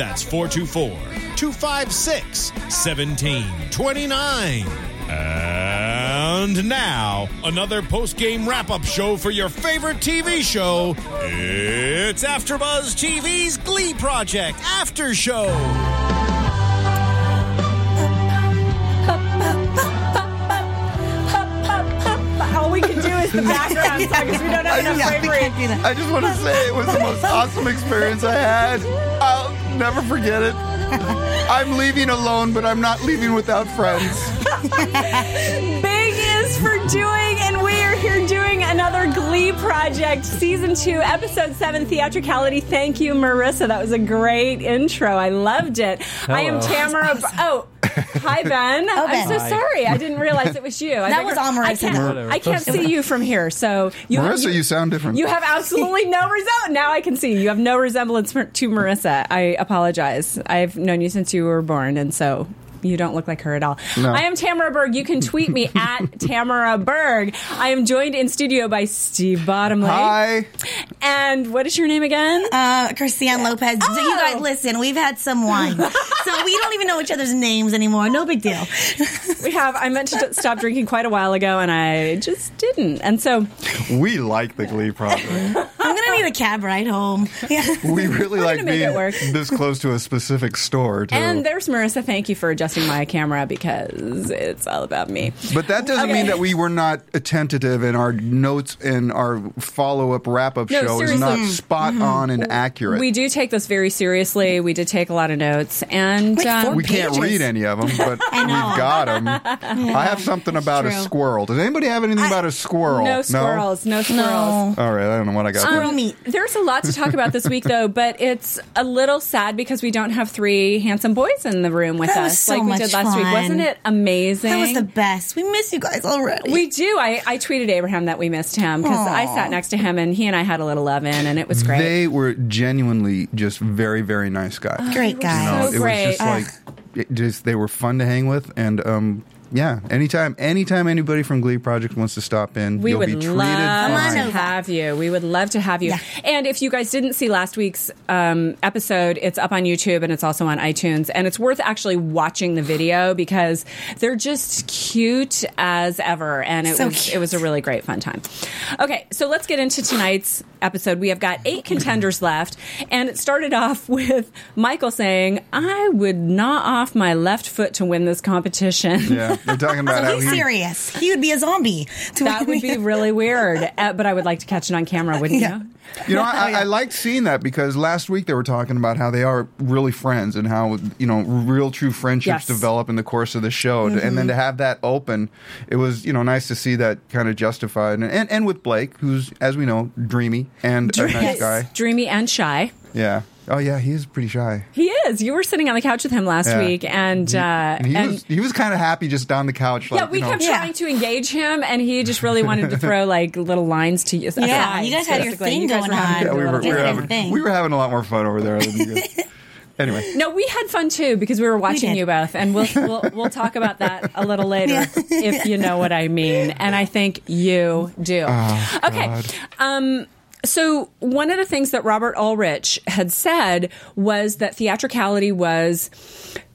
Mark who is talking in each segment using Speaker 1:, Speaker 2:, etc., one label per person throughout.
Speaker 1: That's 424 256 1729. And now, another post game wrap up show for your favorite TV show. It's AfterBuzz TV's Glee Project After Show.
Speaker 2: All we can do is the background song because we don't have enough frame rate.
Speaker 3: I just want to say it was the most awesome experience I had. I'll never forget it. I'm leaving alone, but I'm not leaving without friends.
Speaker 2: Big is for doing, and we are here doing another Glee project, season two, episode seven, theatricality. Thank you, Marissa. That was a great intro. I loved it. I am Tamara. Oh. Hi Ben.
Speaker 4: Oh,
Speaker 2: I'm
Speaker 4: Ben.
Speaker 2: so sorry. I didn't realize it was you. I
Speaker 4: That was all
Speaker 2: I can't, I can't see you from here. So you,
Speaker 3: Marissa, you sound different.
Speaker 2: You have absolutely no resemblance. Now I can see you have no resemblance to Marissa. I apologize. I've known you since you were born, and so you don't look like her at all.
Speaker 3: No.
Speaker 2: I am Tamara Berg. You can tweet me at Tamara Berg. I am joined in studio by Steve Bottomley.
Speaker 3: Hi.
Speaker 2: And what is your name again?
Speaker 4: Uh, Christian Lopez. So you
Speaker 2: Oh.
Speaker 4: guys, listen, we've had some wine. so we don't even know each other's names anymore. No big deal.
Speaker 2: we have. I meant to stop drinking quite a while ago, and I just didn't. And so
Speaker 3: We like the Glee project.
Speaker 4: I'm going to need a cab ride home. Yeah.
Speaker 3: We really like
Speaker 2: make it
Speaker 3: being
Speaker 2: work.
Speaker 3: this close to a specific store, too.
Speaker 2: And there's Marissa. Thank you for adjusting my camera because it's all about me.
Speaker 3: but that doesn't
Speaker 2: Okay.
Speaker 3: mean that we were not attentive in our notes and our follow up wrap up
Speaker 2: No,
Speaker 3: show is not spot on and accurate.
Speaker 2: We do take this very seriously. We did take a lot of notes, and
Speaker 4: Like
Speaker 2: um,
Speaker 4: four
Speaker 3: We can't read any of them, but we've got them. I have something about a squirrel. Does anybody have anything about a squirrel?
Speaker 2: no squirrels, no, squirrels.
Speaker 4: No.
Speaker 3: All right, I don't know what I got.
Speaker 4: Squirrel meat.
Speaker 2: There's a lot to talk about this week, though, but it's a little sad because we don't have three handsome boys in the room with
Speaker 4: That
Speaker 2: us
Speaker 4: was so
Speaker 2: like we did last week. Wasn't it amazing?
Speaker 4: That was the best. We miss you guys already.
Speaker 2: we do. I, I tweeted Abraham that we missed him because I sat next to him and he and I had a little love in, and it was great.
Speaker 3: They were genuinely just very, very nice guys.
Speaker 4: Great
Speaker 3: You
Speaker 4: guys.
Speaker 3: know,
Speaker 2: So
Speaker 3: it
Speaker 2: great.
Speaker 3: was just like it just they were fun to hang with, and um, yeah, anytime, anytime anybody from Glee Project wants to stop in,
Speaker 2: We
Speaker 3: you'll
Speaker 2: would
Speaker 3: be treated
Speaker 2: love
Speaker 4: on
Speaker 2: to have you. We would love to have you.
Speaker 4: Yeah.
Speaker 2: And if you guys didn't see last week's um, episode, it's up on YouTube and it's also on iTunes. And it's worth actually watching the video because they're just cute as ever. And it
Speaker 4: So
Speaker 2: was
Speaker 4: cute.
Speaker 2: it was a really great fun time. Okay, so let's get into tonight's episode. We have got eight contenders left, and it started off with Michael saying, "I would gnaw off my left foot to win this competition."
Speaker 3: Yeah, they're talking about how
Speaker 4: He's
Speaker 3: he,
Speaker 4: serious. He would be a zombie. To
Speaker 2: That would be really weird, uh, but I would like to catch it on camera, wouldn't
Speaker 4: Yeah.
Speaker 2: you?
Speaker 3: You know, I, I liked seeing that because last week they were talking about how they are really friends and how you know real true friendships
Speaker 2: Yes.
Speaker 3: develop in the course of the show, and then to have that open, it was you know nice to see that kind of justified, and and, and with Blake, who's as we know dreamy and a nice
Speaker 4: Yes.
Speaker 3: guy,
Speaker 2: Dreamy and shy.
Speaker 3: yeah. Oh yeah, he is pretty shy.
Speaker 2: He is. You were sitting on the couch with him last
Speaker 3: Yeah.
Speaker 2: week, and uh,
Speaker 3: And he
Speaker 2: and
Speaker 3: was he was kind of happy just on the couch. Like,
Speaker 2: yeah, we
Speaker 3: you know,
Speaker 2: kept
Speaker 4: Yeah.
Speaker 2: trying to engage him, and he just really wanted to throw like little lines to you.
Speaker 4: Yeah, you guys had your thing going on.
Speaker 3: Yeah, we were, we, were having,
Speaker 4: thing.
Speaker 3: we were having a lot more fun over there. Than you guys. anyway,
Speaker 2: No, we had fun too because we were watching
Speaker 4: did.
Speaker 2: you both, and we'll, we'll we'll talk about that a little later
Speaker 4: Yeah.
Speaker 2: if you know what I mean, and I think you do.
Speaker 3: Oh,
Speaker 2: okay, um. So one of the things that Robert Ulrich had said was that theatricality was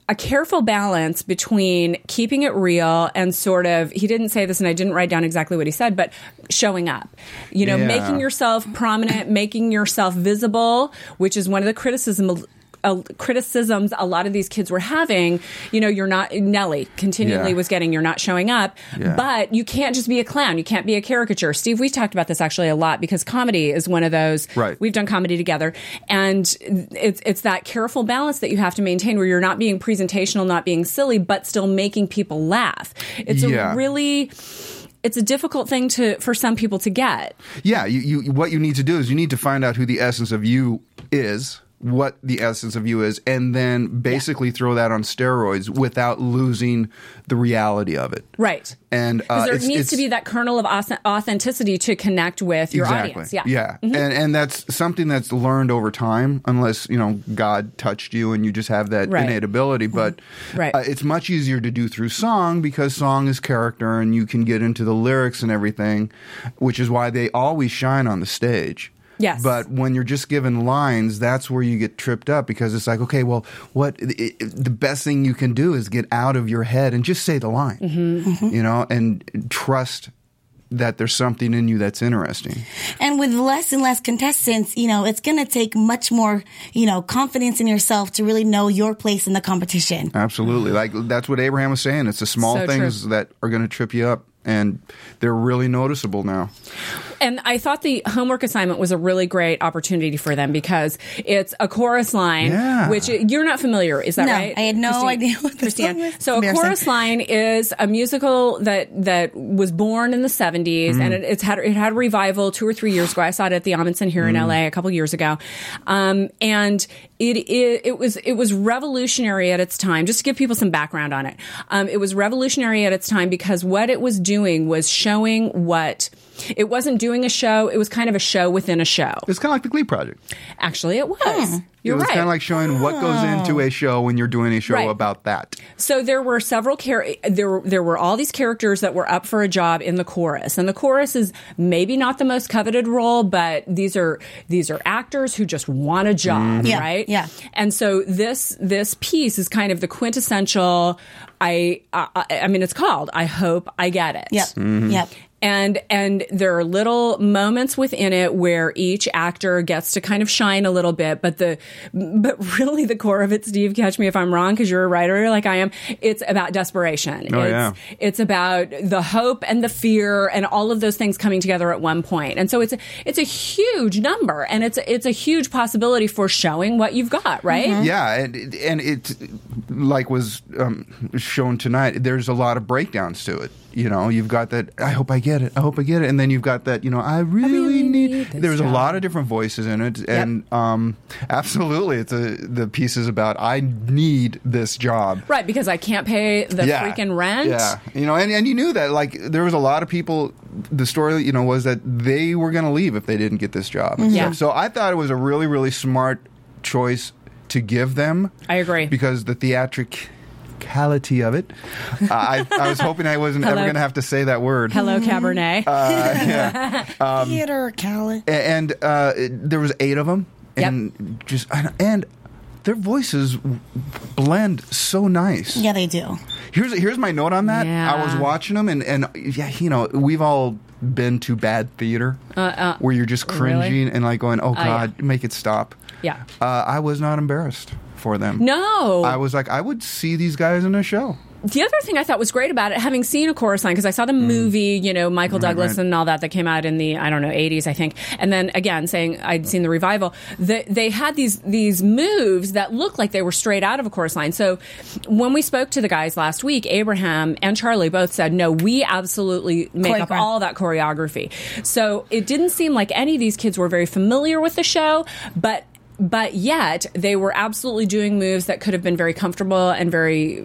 Speaker 2: a careful balance between keeping it real and sort of he didn't say this and I didn't write down exactly what he said but showing up you know
Speaker 3: Yeah.
Speaker 2: making yourself prominent making yourself visible which is one of the criticism uh, criticisms a lot of these kids were having. You know, you're not Nellie continually
Speaker 3: Yeah.
Speaker 2: was getting you're not showing up,
Speaker 3: Yeah.
Speaker 2: but you can't just be a clown. You can't be a caricature. Steve, we talked about this actually a lot because comedy is one of those.
Speaker 3: Right.
Speaker 2: We've done comedy together, and it's it's that careful balance that you have to maintain where you're not being presentational, not being silly, but still making people laugh. It's
Speaker 3: Yeah.
Speaker 2: a really it's a difficult thing to for some people to get.
Speaker 3: Yeah, you, you what you need to do is you need to find out who the essence of you is, what the essence of you is, and then basically throw that on steroids without losing the reality of it.
Speaker 2: Right.
Speaker 3: And uh,
Speaker 2: there
Speaker 3: it's-
Speaker 2: needs
Speaker 3: it's-
Speaker 2: to be that kernel of authenticity to connect with your audience. Yeah.
Speaker 3: Yeah.
Speaker 2: Mhm.
Speaker 3: And and that's something that's learned over time unless, you know, God touched you and you just have that
Speaker 2: Right.
Speaker 3: innate ability, but
Speaker 2: Right.
Speaker 3: uh, it's much easier to do through song because song is character and you can get into the lyrics and everything, which is why they always shine on the stage.
Speaker 2: Yes.
Speaker 3: But when you're just given lines, that's where you get tripped up because it's like, okay, well, what it, it- the best thing you can do is get out of your head and just say the line,
Speaker 2: Mm-hmm.
Speaker 3: you know, and trust that there's something in you that's interesting.
Speaker 4: And with less and less contestants, you know, it's going to take much more, you know, confidence in yourself to really know your place in the competition.
Speaker 3: Absolutely. Like that's what Abraham was saying. It's the small
Speaker 2: So
Speaker 3: things
Speaker 2: true.
Speaker 3: that are going to trip you up and they're really noticeable now.
Speaker 2: And I thought the homework assignment was a really great opportunity for them because it's a chorus line,
Speaker 3: Yeah.
Speaker 2: which you're not familiar. Is that
Speaker 4: No,
Speaker 2: right?
Speaker 4: I had no
Speaker 2: Christine-
Speaker 4: idea what this
Speaker 2: Christine.
Speaker 4: song was.
Speaker 2: So a chorus line is a musical that that was born in the 70s,
Speaker 3: Mm.
Speaker 2: and it, it's had it had a revival two or three years ago. I saw it at the Ahmanson here in
Speaker 3: Mm.
Speaker 2: LA a couple years ago, um, and it, it it was it was revolutionary at its time. Just to give people some background on it, um, it was revolutionary at its time because what it was doing was showing what. It wasn't doing a show. It was kind of a show within a show.
Speaker 3: It's kind of like the Glee Project.
Speaker 2: Actually, it was. You're
Speaker 3: it was
Speaker 2: right.
Speaker 3: kind of like showing what goes oh. into a show when you're doing a show
Speaker 2: Right.
Speaker 3: about that.
Speaker 2: So there were several char- there were, there were all these characters that were up for a job in the chorus, and the chorus is maybe not the most coveted role, but these are these are actors who just want a job, mm-hmm.
Speaker 4: Yeah,
Speaker 2: right?
Speaker 4: yeah.
Speaker 2: And so this this piece is kind of the quintessential. I I, I mean, it's called "I Hope I Get It."
Speaker 4: Yep. Mm-hmm. Yep.
Speaker 2: And and there are little moments within it where each actor gets to kind of shine a little bit but the but really the core of it steve catch me if i'm wrong because you're a writer like i am it's about desperation
Speaker 3: Oh,
Speaker 2: it's,
Speaker 3: yeah.
Speaker 2: it's about the hope and the fear and all of those things coming together at one point and so it's a, it's a huge number and it's a, it's a huge possibility for showing what you've got right
Speaker 3: Yeah, and and it like was um, shown tonight. There's a lot of breakdowns to it. You know, you've got that. I hope I get it. I hope I get it. And then you've got that. You know, I really,
Speaker 2: really
Speaker 3: need.
Speaker 2: need
Speaker 3: there's a lot of different voices in it, and um, absolutely, it's a the piece is about I need this job.
Speaker 2: right because i can't pay the freaking rent
Speaker 3: Yeah, you know, and, and you knew that like there was a lot of people. The story, you know, was that they were going to leave if they didn't get this job. and
Speaker 2: Yeah.
Speaker 3: So I thought it was a really, really smart choice to give them.
Speaker 2: I agree.
Speaker 3: because the theatricality of it. uh, I, I was hoping I wasn't ever going to have to say that word.
Speaker 2: hello cabernet
Speaker 3: Um,
Speaker 4: Theater, Callie.
Speaker 3: A- and uh, there was eight of them,
Speaker 2: Yep.
Speaker 3: and just and their voices blend so nice.
Speaker 4: Yeah, they do.
Speaker 3: Here's here's my note on that.
Speaker 2: Yeah.
Speaker 3: I was watching them, and and yeah, you know, we've all been to bad theater where you're just
Speaker 2: Uh, really?
Speaker 3: cringing and like going, "Oh
Speaker 2: yeah.
Speaker 3: God, make it stop."
Speaker 2: yeah
Speaker 3: Uh, I was not embarrassed for them.
Speaker 2: no
Speaker 3: I was like, I would see these guys in a show.
Speaker 2: the other thing I thought was great about it, having seen a chorus line, because I saw the movie, you know, Michael Douglas
Speaker 3: Mm. right.
Speaker 2: and all that that came out in the I don't know eighties, I think, and then again saying I'd seen the revival. They, they had these these moves that looked like they were straight out of a chorus line. So when we spoke to the guys last week, Abraham and Charlie both said, "No, we absolutely make up
Speaker 4: Choreograph.
Speaker 2: all that choreography." So it didn't seem like any of these kids were very familiar with the show, but. But yet, they were absolutely doing moves that could have been very comfortable and very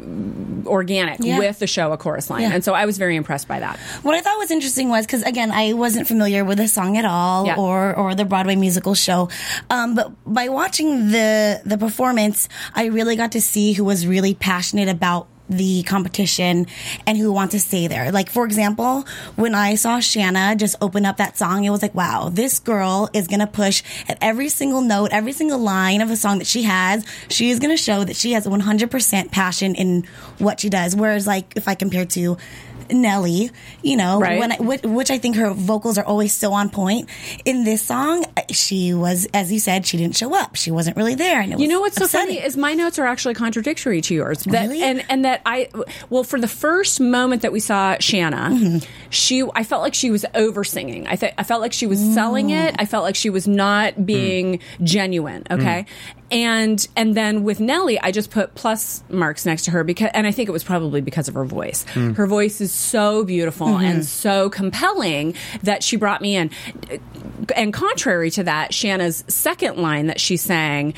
Speaker 2: organic
Speaker 4: Yeah.
Speaker 2: with the show, a chorus line.
Speaker 4: Yeah.
Speaker 2: And so I was very impressed by that.
Speaker 4: What I thought was interesting was because again, I wasn't familiar with the song at all,
Speaker 2: Yeah.
Speaker 4: or or the Broadway musical show. Um, but by watching the the performance, I really got to see who was really passionate about the competition and who want to stay there. Like for example, when I saw Shanna just open up that song, it was like, wow, this girl is gonna push at every single note, every single line of a song that she has. She is gonna show that she has 100% passion in what she does. Whereas like if I compare to Nellie, you know,
Speaker 2: Right.
Speaker 4: when I, which, which I think her vocals are always so on point. In this song, she was, as you said, she didn't show up. She wasn't really there. And it
Speaker 2: You know what's so funny is my notes are actually contradictory to yours. That,
Speaker 4: Really?
Speaker 2: And and that I well for the first moment that we saw Shanna,
Speaker 4: Mm-hmm.
Speaker 2: she I felt like she was over singing. I th- I felt like she was selling
Speaker 4: Mm.
Speaker 2: it. I felt like she was not being genuine. Okay. And and then with Nellie, I just put plus marks next to her because, and I think it was probably because of her voice. Her voice is so beautiful
Speaker 4: Mm-hmm.
Speaker 2: and so compelling that she brought me in. And contrary to that, Shanna's second line that she sang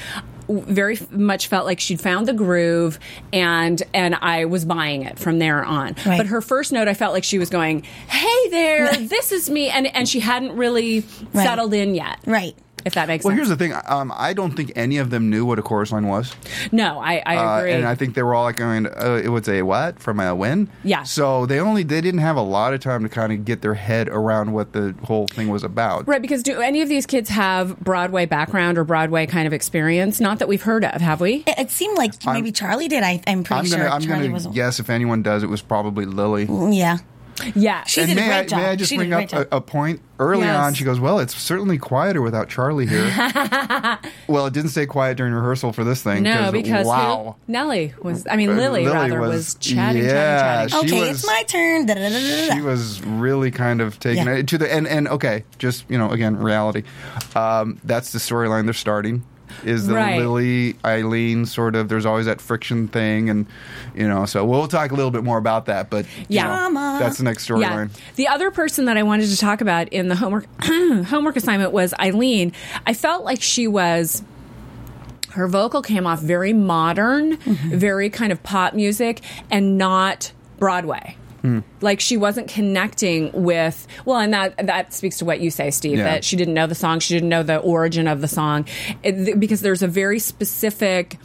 Speaker 2: very much felt like she'd found the groove and and I was buying it from there on.
Speaker 4: Right.
Speaker 2: But her first note I felt like she was going, "Hey there, this is me." And and she hadn't really
Speaker 4: Right.
Speaker 2: settled in yet.
Speaker 4: Right.
Speaker 2: If that makes sense.
Speaker 3: Well,
Speaker 2: sense.
Speaker 3: here's the thing. Um, I don't think any of them knew what a chorus line was.
Speaker 2: no, I, I
Speaker 3: Uh,
Speaker 2: agree.
Speaker 3: and I think they were all like going, uh, it was a what from a win?
Speaker 2: Yeah.
Speaker 3: So they only they didn't have a lot of time to kind of get their head around what the whole thing was about.
Speaker 2: Right, because do any of these kids have Broadway background or Broadway kind of experience? Not that we've heard of, have we?
Speaker 4: It, it seemed like maybe Charlie did. I, I'm pretty
Speaker 3: I'm
Speaker 4: sure
Speaker 3: gonna I'm
Speaker 4: Charlie
Speaker 3: gonna
Speaker 4: was.
Speaker 3: guess if anyone does, it was probably Lily.
Speaker 4: Yeah.
Speaker 2: Yeah.
Speaker 4: She
Speaker 3: and
Speaker 4: did a
Speaker 3: may
Speaker 4: great
Speaker 3: I,
Speaker 4: job.
Speaker 3: may I just
Speaker 4: She
Speaker 3: bring up a, a point early
Speaker 2: Yes.
Speaker 3: on? She goes, "Well, it's certainly quieter without Charlie here." well, it didn't stay quiet during rehearsal for this thing.
Speaker 2: no, because who-
Speaker 3: wow,
Speaker 2: Nellie was. I mean,
Speaker 3: Uh,
Speaker 2: Lily,
Speaker 3: Lily
Speaker 2: rather was,
Speaker 3: was-
Speaker 2: chatting,
Speaker 3: yeah,
Speaker 2: chatting, chatting.
Speaker 4: okay,
Speaker 3: was-
Speaker 4: it's my turn. Da, da, da, da, da, da.
Speaker 3: she was really kind of taking
Speaker 4: Yeah.
Speaker 3: it to the and and okay, just you know, again, reality. Um, that's the storyline they're starting. Is the
Speaker 2: Right.
Speaker 3: Lily Aylin sort of? There's always that friction thing, and you know, so we'll talk a little bit more about that. But you
Speaker 2: Yeah.
Speaker 3: know, that's the next storyline.
Speaker 2: The other person that I wanted to talk about in the homework homework assignment was Aylin. I felt like she was her vocal came off very modern,
Speaker 3: Mm-hmm.
Speaker 2: very kind of pop music and not Broadway.
Speaker 3: Hmm.
Speaker 2: Like she wasn't connecting with well, and that that speaks to what you say, Steve.
Speaker 3: Yeah.
Speaker 2: That she didn't know the song, she didn't know the origin of the song, It- th- because there's a very specific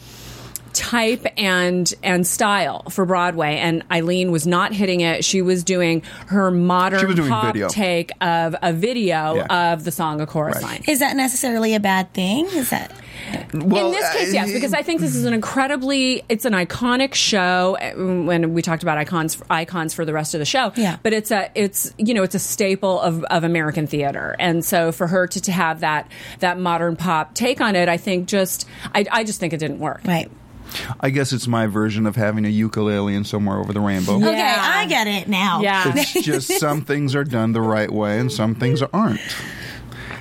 Speaker 2: type and and style for Broadway, and Aylin was not hitting it. She was doing her modern
Speaker 3: She was doing
Speaker 2: pop
Speaker 3: video.
Speaker 2: take of a video
Speaker 3: Yeah.
Speaker 2: of the song "A Chorus
Speaker 3: Right.
Speaker 2: Line."
Speaker 4: Is that necessarily a bad thing? Is that
Speaker 3: Well,
Speaker 2: in this case,
Speaker 3: uh,
Speaker 2: yes, because I think this is an incredibly, it's an iconic show. uh, When we talked about icons, icons for the rest of the show,
Speaker 4: Yeah.
Speaker 2: But it's a, it's you know, it's a staple of, of American theater, and so for her to, to have that that modern pop take on it, I think just, I, I just think it didn't work.
Speaker 4: right?
Speaker 3: I guess it's my version of having a ukulele in somewhere over the rainbow.
Speaker 2: Yeah.
Speaker 4: Okay, I get it now.
Speaker 2: Yeah.
Speaker 3: It's just some things are done the right way and some things aren't.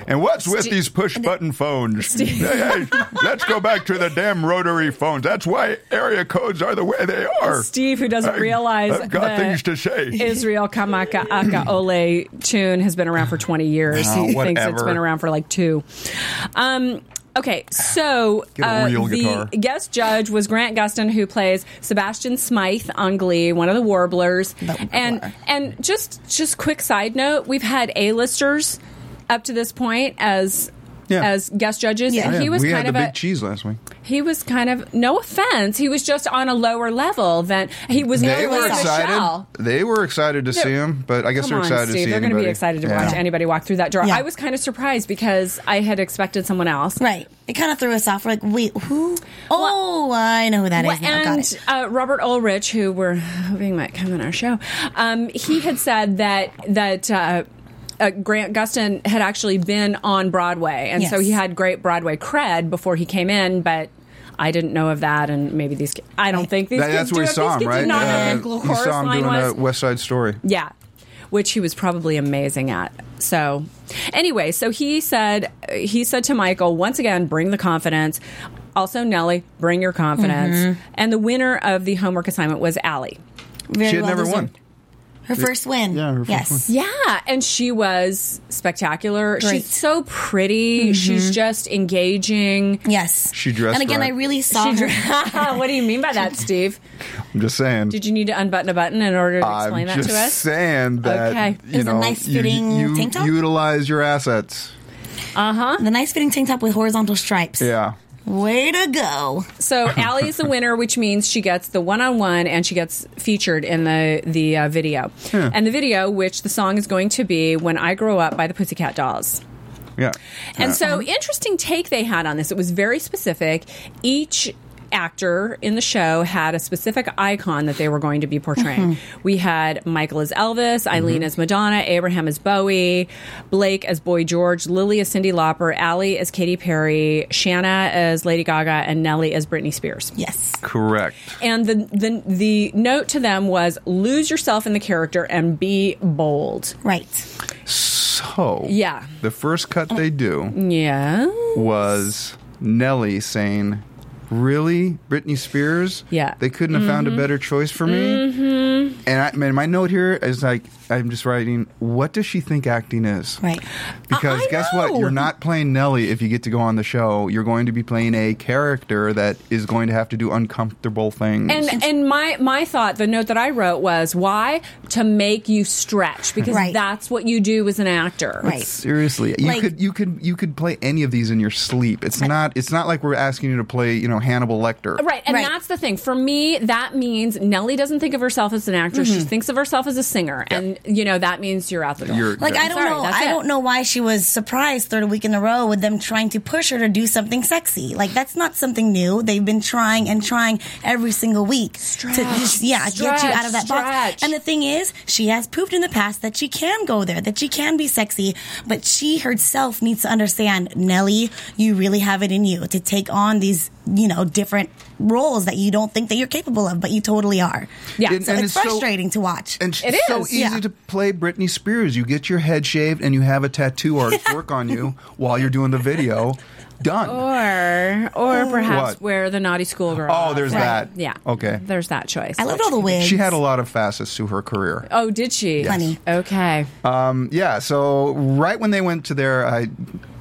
Speaker 3: And what's with
Speaker 2: Ste-
Speaker 3: these push button phones? Hey, hey, let's go back to the damn rotary phones. That's why area codes are the way they are.
Speaker 2: Steve, who doesn't
Speaker 3: I-
Speaker 2: realize
Speaker 3: I've got
Speaker 2: that
Speaker 3: things to say.
Speaker 2: Israel Kamakawiwo'ole tune has been around for 20 years.
Speaker 3: Oh,
Speaker 2: he thinks it's been around for like two. Um, okay, so
Speaker 3: Get a real
Speaker 2: the
Speaker 3: guitar.
Speaker 2: guest judge was Grant Gustin, who plays Sebastian Smythe on Glee, one of the Warblers. And and just just quick side note, we've had A-listers up to this point as
Speaker 3: Yeah.
Speaker 2: as guest judges,
Speaker 4: Yeah.
Speaker 2: and he was
Speaker 3: we
Speaker 2: kind
Speaker 3: had
Speaker 2: of
Speaker 3: the
Speaker 2: a
Speaker 3: big cheese last week.
Speaker 2: he was kind of no offense. He was just on a lower level than he was.
Speaker 3: They were excited.
Speaker 2: Michelle.
Speaker 3: They were excited to see him, but I guess
Speaker 2: Come
Speaker 3: they're
Speaker 2: on,
Speaker 3: excited
Speaker 2: Steve.
Speaker 3: to see
Speaker 2: They're going to be excited to
Speaker 3: Yeah.
Speaker 2: watch anybody walk through that door.
Speaker 4: Yeah.
Speaker 2: I was kind of surprised because I had expected someone else.
Speaker 4: Right. It kind of threw us off. We're like, wait, who? Oh, I know who that is
Speaker 2: Well,
Speaker 4: now. Got
Speaker 2: and
Speaker 4: it.
Speaker 2: uh, Robert Ulrich, who we're hoping might come on our show, um, he had said that that. Uh, uh, Grant Gustin had actually been on Broadway, and so he had great Broadway cred before he came in. But I didn't know of that, and maybe these. ki- I don't think these.
Speaker 3: That-
Speaker 2: kids
Speaker 3: that's
Speaker 2: do
Speaker 3: where he
Speaker 2: it.
Speaker 3: saw
Speaker 2: These
Speaker 3: him,
Speaker 2: kids
Speaker 3: right?
Speaker 2: did not know
Speaker 3: Uh,
Speaker 2: what the
Speaker 3: you saw him doing
Speaker 2: was.
Speaker 3: a West Side Story.
Speaker 2: Yeah, which he was probably amazing at. So, anyway, so he said he said to Michael once again, bring the confidence. Also, Nellie, bring your confidence.
Speaker 4: Mm-hmm.
Speaker 2: And the winner of the homework assignment was Allie.
Speaker 4: Very
Speaker 3: She had
Speaker 4: well
Speaker 3: never
Speaker 4: deserved.
Speaker 3: won.
Speaker 4: Her first win.
Speaker 3: Yeah, her first
Speaker 4: yes.
Speaker 3: win.
Speaker 2: Yeah, and she was spectacular.
Speaker 4: Great.
Speaker 2: She's so pretty. She's just engaging.
Speaker 4: Yes.
Speaker 3: She dressed
Speaker 4: And again,
Speaker 3: right.
Speaker 4: I really saw
Speaker 2: She
Speaker 4: her.
Speaker 2: what do you mean by that, Steve?
Speaker 3: I'm just saying.
Speaker 2: Did you need to unbutton a button in order to explain
Speaker 3: I'm
Speaker 2: that
Speaker 3: just
Speaker 2: to us?
Speaker 3: saying that
Speaker 2: Okay.
Speaker 3: you
Speaker 4: It a
Speaker 3: know
Speaker 4: nice
Speaker 3: you-
Speaker 4: fitting
Speaker 3: you,
Speaker 4: tank top?
Speaker 3: utilize your assets. Uh huh.
Speaker 4: The nice fitting tank top with horizontal stripes.
Speaker 3: Yeah.
Speaker 4: Way to go.
Speaker 2: So Allie is the winner, which means she gets the one-on-one and she gets featured in the the uh, video. And the video, which the song is going to be "When I Grow Up" by the Pussycat Dolls.
Speaker 3: Yeah.
Speaker 2: And
Speaker 3: Yeah.
Speaker 2: so, interesting take they had on this. It was very specific. Each actor in the show had a specific icon that they were going to be portraying. Mm-hmm. We had Michael as Elvis, mm-hmm. Aylin as Madonna, Abraham as Bowie, Blake as Boy George, Lily as Cyndi Lauper, Allie as Katy Perry, Shanna as Lady Gaga, and Nellie as Britney Spears.
Speaker 4: Yes.
Speaker 3: Correct.
Speaker 2: And the, the the note to them was lose yourself in the character and be bold.
Speaker 4: Right.
Speaker 3: So
Speaker 2: Yeah.
Speaker 3: the first cut they do
Speaker 2: Yeah.
Speaker 3: was Nellie saying, "Really, Britney Spears?
Speaker 2: Yeah.
Speaker 3: they couldn't have found a
Speaker 2: Mm-hmm.
Speaker 3: better choice for me." And I, man, my note here is like, I'm just writing, "What does she think acting is?"
Speaker 4: Right.
Speaker 3: Because
Speaker 2: I
Speaker 3: guess what? You're not playing Nellie if you get to go on the show. You're going to be playing a character that is going to have to do uncomfortable things.
Speaker 2: And and my my thought, the note that I wrote was why to make you stretch because
Speaker 4: Right.
Speaker 2: that's what you do as an actor.
Speaker 4: Right.
Speaker 3: Seriously, you
Speaker 4: Like-
Speaker 3: could you could you could play any of these in your sleep. It's not it's not like we're asking you to play you know Hannibal Lecter.
Speaker 2: Right, and
Speaker 4: Right.
Speaker 2: that's the thing. For me, that means Nellie doesn't think of herself as an actress;
Speaker 4: Mm-hmm.
Speaker 2: she thinks of herself as a singer, and you know that means you're out the door.
Speaker 3: You're-
Speaker 4: Like I don't
Speaker 2: Sorry,
Speaker 4: know, I
Speaker 2: it.
Speaker 4: don't know why she was surprised third week in a row with them trying to push her to do something sexy. Like that's not something new. They've been trying and trying every single week to just yeah get you out of that box. And the thing is, she has proved in the past that she can go there, that she can be sexy, but she herself needs to understand, Nellie, you really have it in you to take on these you know different roles that you don't think that you're capable of, but you totally are.
Speaker 2: Yeah.
Speaker 3: And-
Speaker 4: So
Speaker 3: and
Speaker 4: it's,
Speaker 3: it's so-
Speaker 4: frustrating to watch.
Speaker 3: And it's so easy
Speaker 4: yeah.
Speaker 3: to play Britney Spears. You get your head shaved and you have a tattoo artist work on you while you're doing the video. Done.
Speaker 2: Or, or perhaps
Speaker 3: What?
Speaker 2: wear the naughty schoolgirl.
Speaker 3: Oh, there's
Speaker 2: outfit.
Speaker 3: that.
Speaker 2: Yeah.
Speaker 3: Okay.
Speaker 2: There's that choice.
Speaker 4: I loved all the wigs.
Speaker 3: She had a lot of facets to her career.
Speaker 2: Oh, did she?
Speaker 4: Plenty.
Speaker 2: Okay.
Speaker 3: Um, yeah. So right when they went to their, I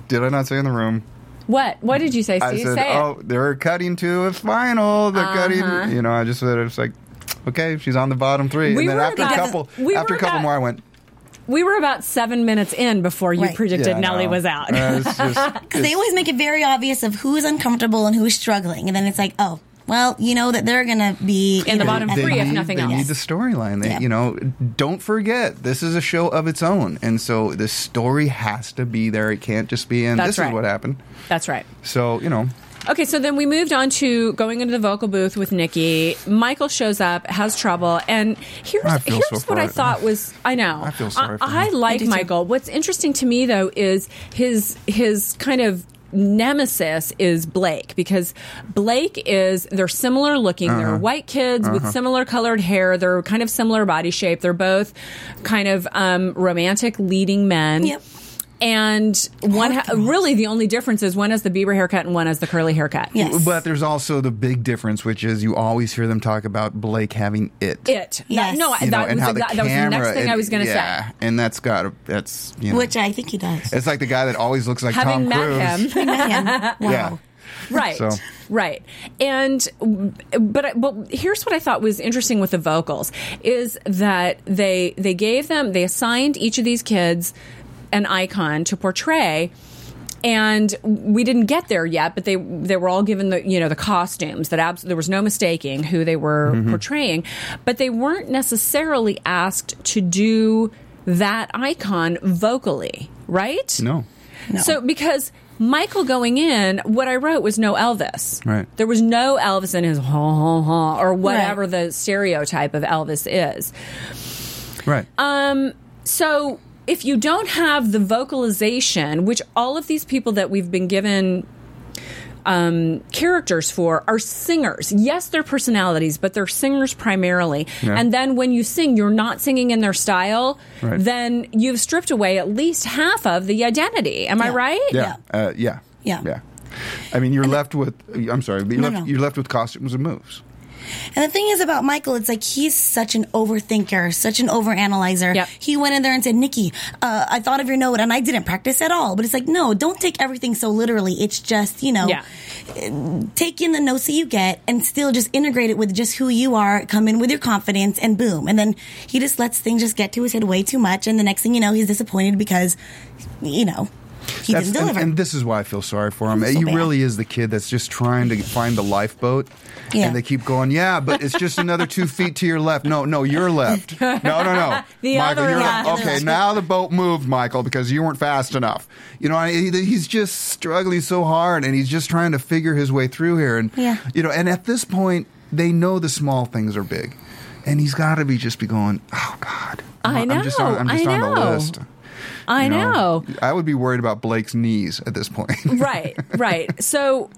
Speaker 3: did I not say in the room?
Speaker 2: What? What did you say?
Speaker 3: I
Speaker 2: Steve?
Speaker 3: said,
Speaker 2: say
Speaker 3: "Oh, they're cutting to a final. They're
Speaker 2: Uh-huh.
Speaker 3: cutting." You know, I just said it's like, okay, she's on the bottom three.
Speaker 2: We
Speaker 3: and then
Speaker 2: were
Speaker 3: after a
Speaker 2: about-
Speaker 3: couple,
Speaker 2: we
Speaker 3: after
Speaker 2: were
Speaker 3: a couple
Speaker 2: about-
Speaker 3: more, I went.
Speaker 2: We were about seven minutes in before you
Speaker 4: Right.
Speaker 2: predicted
Speaker 3: Yeah, I
Speaker 2: Nellie
Speaker 3: know.
Speaker 2: was out.
Speaker 3: Uh,
Speaker 4: Because they always make it very obvious of who's uncomfortable and who's struggling, and then it's like, oh, well, you know that they're gonna be
Speaker 2: In the
Speaker 4: know,
Speaker 2: bottom
Speaker 4: at
Speaker 2: three, if
Speaker 3: need,
Speaker 2: nothing
Speaker 3: they
Speaker 2: else.
Speaker 3: need the storyline. They,
Speaker 4: Yeah.
Speaker 3: You know, don't forget this is a show of its own, and so the story has to be there. It can't just be in.
Speaker 2: That's
Speaker 3: this
Speaker 2: right.
Speaker 3: is what happened.
Speaker 2: That's right.
Speaker 3: So you know,
Speaker 2: Okay, so then we moved on to going into the vocal booth with Nikki. Michael shows up, has trouble, and here's here's
Speaker 3: so
Speaker 2: what I thought was I know.
Speaker 3: I feel sorry for
Speaker 2: I,
Speaker 3: him.
Speaker 2: like
Speaker 4: I do too.
Speaker 2: Michael. What's interesting to me though is his his kind of nemesis is Blake because Blake is they're similar looking.
Speaker 3: Uh-huh.
Speaker 2: They're white kids with similar colored hair. They're kind of similar body shape. They're both kind of um, romantic leading men.
Speaker 4: Yep.
Speaker 2: And one ha- really the only difference is one has the Bieber haircut and one has the curly haircut.
Speaker 4: Yes.
Speaker 3: but there's also the big difference, which is you always hear them talk about Blake having it.
Speaker 2: It.
Speaker 4: Yes.
Speaker 2: That, no,
Speaker 3: You know,
Speaker 2: that,
Speaker 3: and
Speaker 2: was
Speaker 3: how
Speaker 2: the,
Speaker 3: the
Speaker 2: that was the next
Speaker 3: camera
Speaker 2: thing I was going to say.
Speaker 3: yeah,
Speaker 2: say.
Speaker 3: and that's got to that's you know,
Speaker 4: which I think he does.
Speaker 3: it's like the guy that always looks like
Speaker 2: Having
Speaker 3: Tom
Speaker 2: met
Speaker 3: Cruise.
Speaker 2: him.
Speaker 4: wow.
Speaker 3: Yeah.
Speaker 2: Right.
Speaker 3: So-
Speaker 2: Right. And but but here's what I thought was interesting with the vocals is that they they gave them they assigned each of these kids an icon to portray and we didn't get there yet but they they were all given the you know the costumes that abs- there was no mistaking who they were
Speaker 3: Mm-hmm.
Speaker 2: portraying but they weren't necessarily asked to do that icon vocally right
Speaker 3: No.
Speaker 2: so because Michael going in, what I wrote was no Elvis.
Speaker 3: Right.
Speaker 2: There was no Elvis in his ha ha ha or whatever the stereotype of Elvis is.
Speaker 3: Right.
Speaker 2: Um, so if you don't have the vocalization, which all of these people that we've been given um, characters for are singers. Yes, they're personalities, but they're singers primarily.
Speaker 3: Yeah.
Speaker 2: And then when you sing, you're not singing in their style.
Speaker 3: Right.
Speaker 2: Then you've stripped away at least half of the identity. Am I right?
Speaker 3: yeah. Uh, yeah.
Speaker 4: Yeah.
Speaker 3: Yeah. I mean, you're left with. I'm sorry, but you're,
Speaker 4: No,
Speaker 3: left,
Speaker 4: no.
Speaker 3: you're left with costumes and moves.
Speaker 4: And the thing is about Michael, it's like he's such an overthinker, such an overanalyzer.
Speaker 2: Yep.
Speaker 4: He went in there and said, Nikki, uh, I thought of your note and I didn't practice at all. But it's like, no, don't take everything so literally. It's just, you know,
Speaker 2: Yeah.
Speaker 4: take in the notes that you get and still just integrate it with just who you are, come in with your confidence and boom. And then he just lets things just get to his head way too much. And the next thing you know, he's disappointed because, you know, he
Speaker 3: That's-
Speaker 4: didn't
Speaker 3: and,
Speaker 4: deliver.
Speaker 3: and this is why I feel sorry for him.
Speaker 4: So
Speaker 3: he really is the kid that's just trying to find the lifeboat.
Speaker 4: Yeah.
Speaker 3: And they keep going, yeah, but it's just another two feet to your left. No, no, you're left. No, no, no.
Speaker 2: The
Speaker 3: Michael,
Speaker 2: other
Speaker 3: you're
Speaker 2: left.
Speaker 3: left. Okay, now the boat moved, Michael, because you weren't fast enough. You know, he, he's just struggling so hard, and he's just trying to figure his way through here. And
Speaker 4: Yeah.
Speaker 3: you know, and at this point, they know the small things are big, and he's got to be just be going, oh God.
Speaker 2: I
Speaker 3: I'm just on, I'm
Speaker 2: know,
Speaker 3: just
Speaker 2: I
Speaker 3: on the
Speaker 2: know.
Speaker 3: list.
Speaker 2: I
Speaker 3: You
Speaker 2: know.
Speaker 3: I would be worried about Blake's knees at this point.
Speaker 2: right, right. So.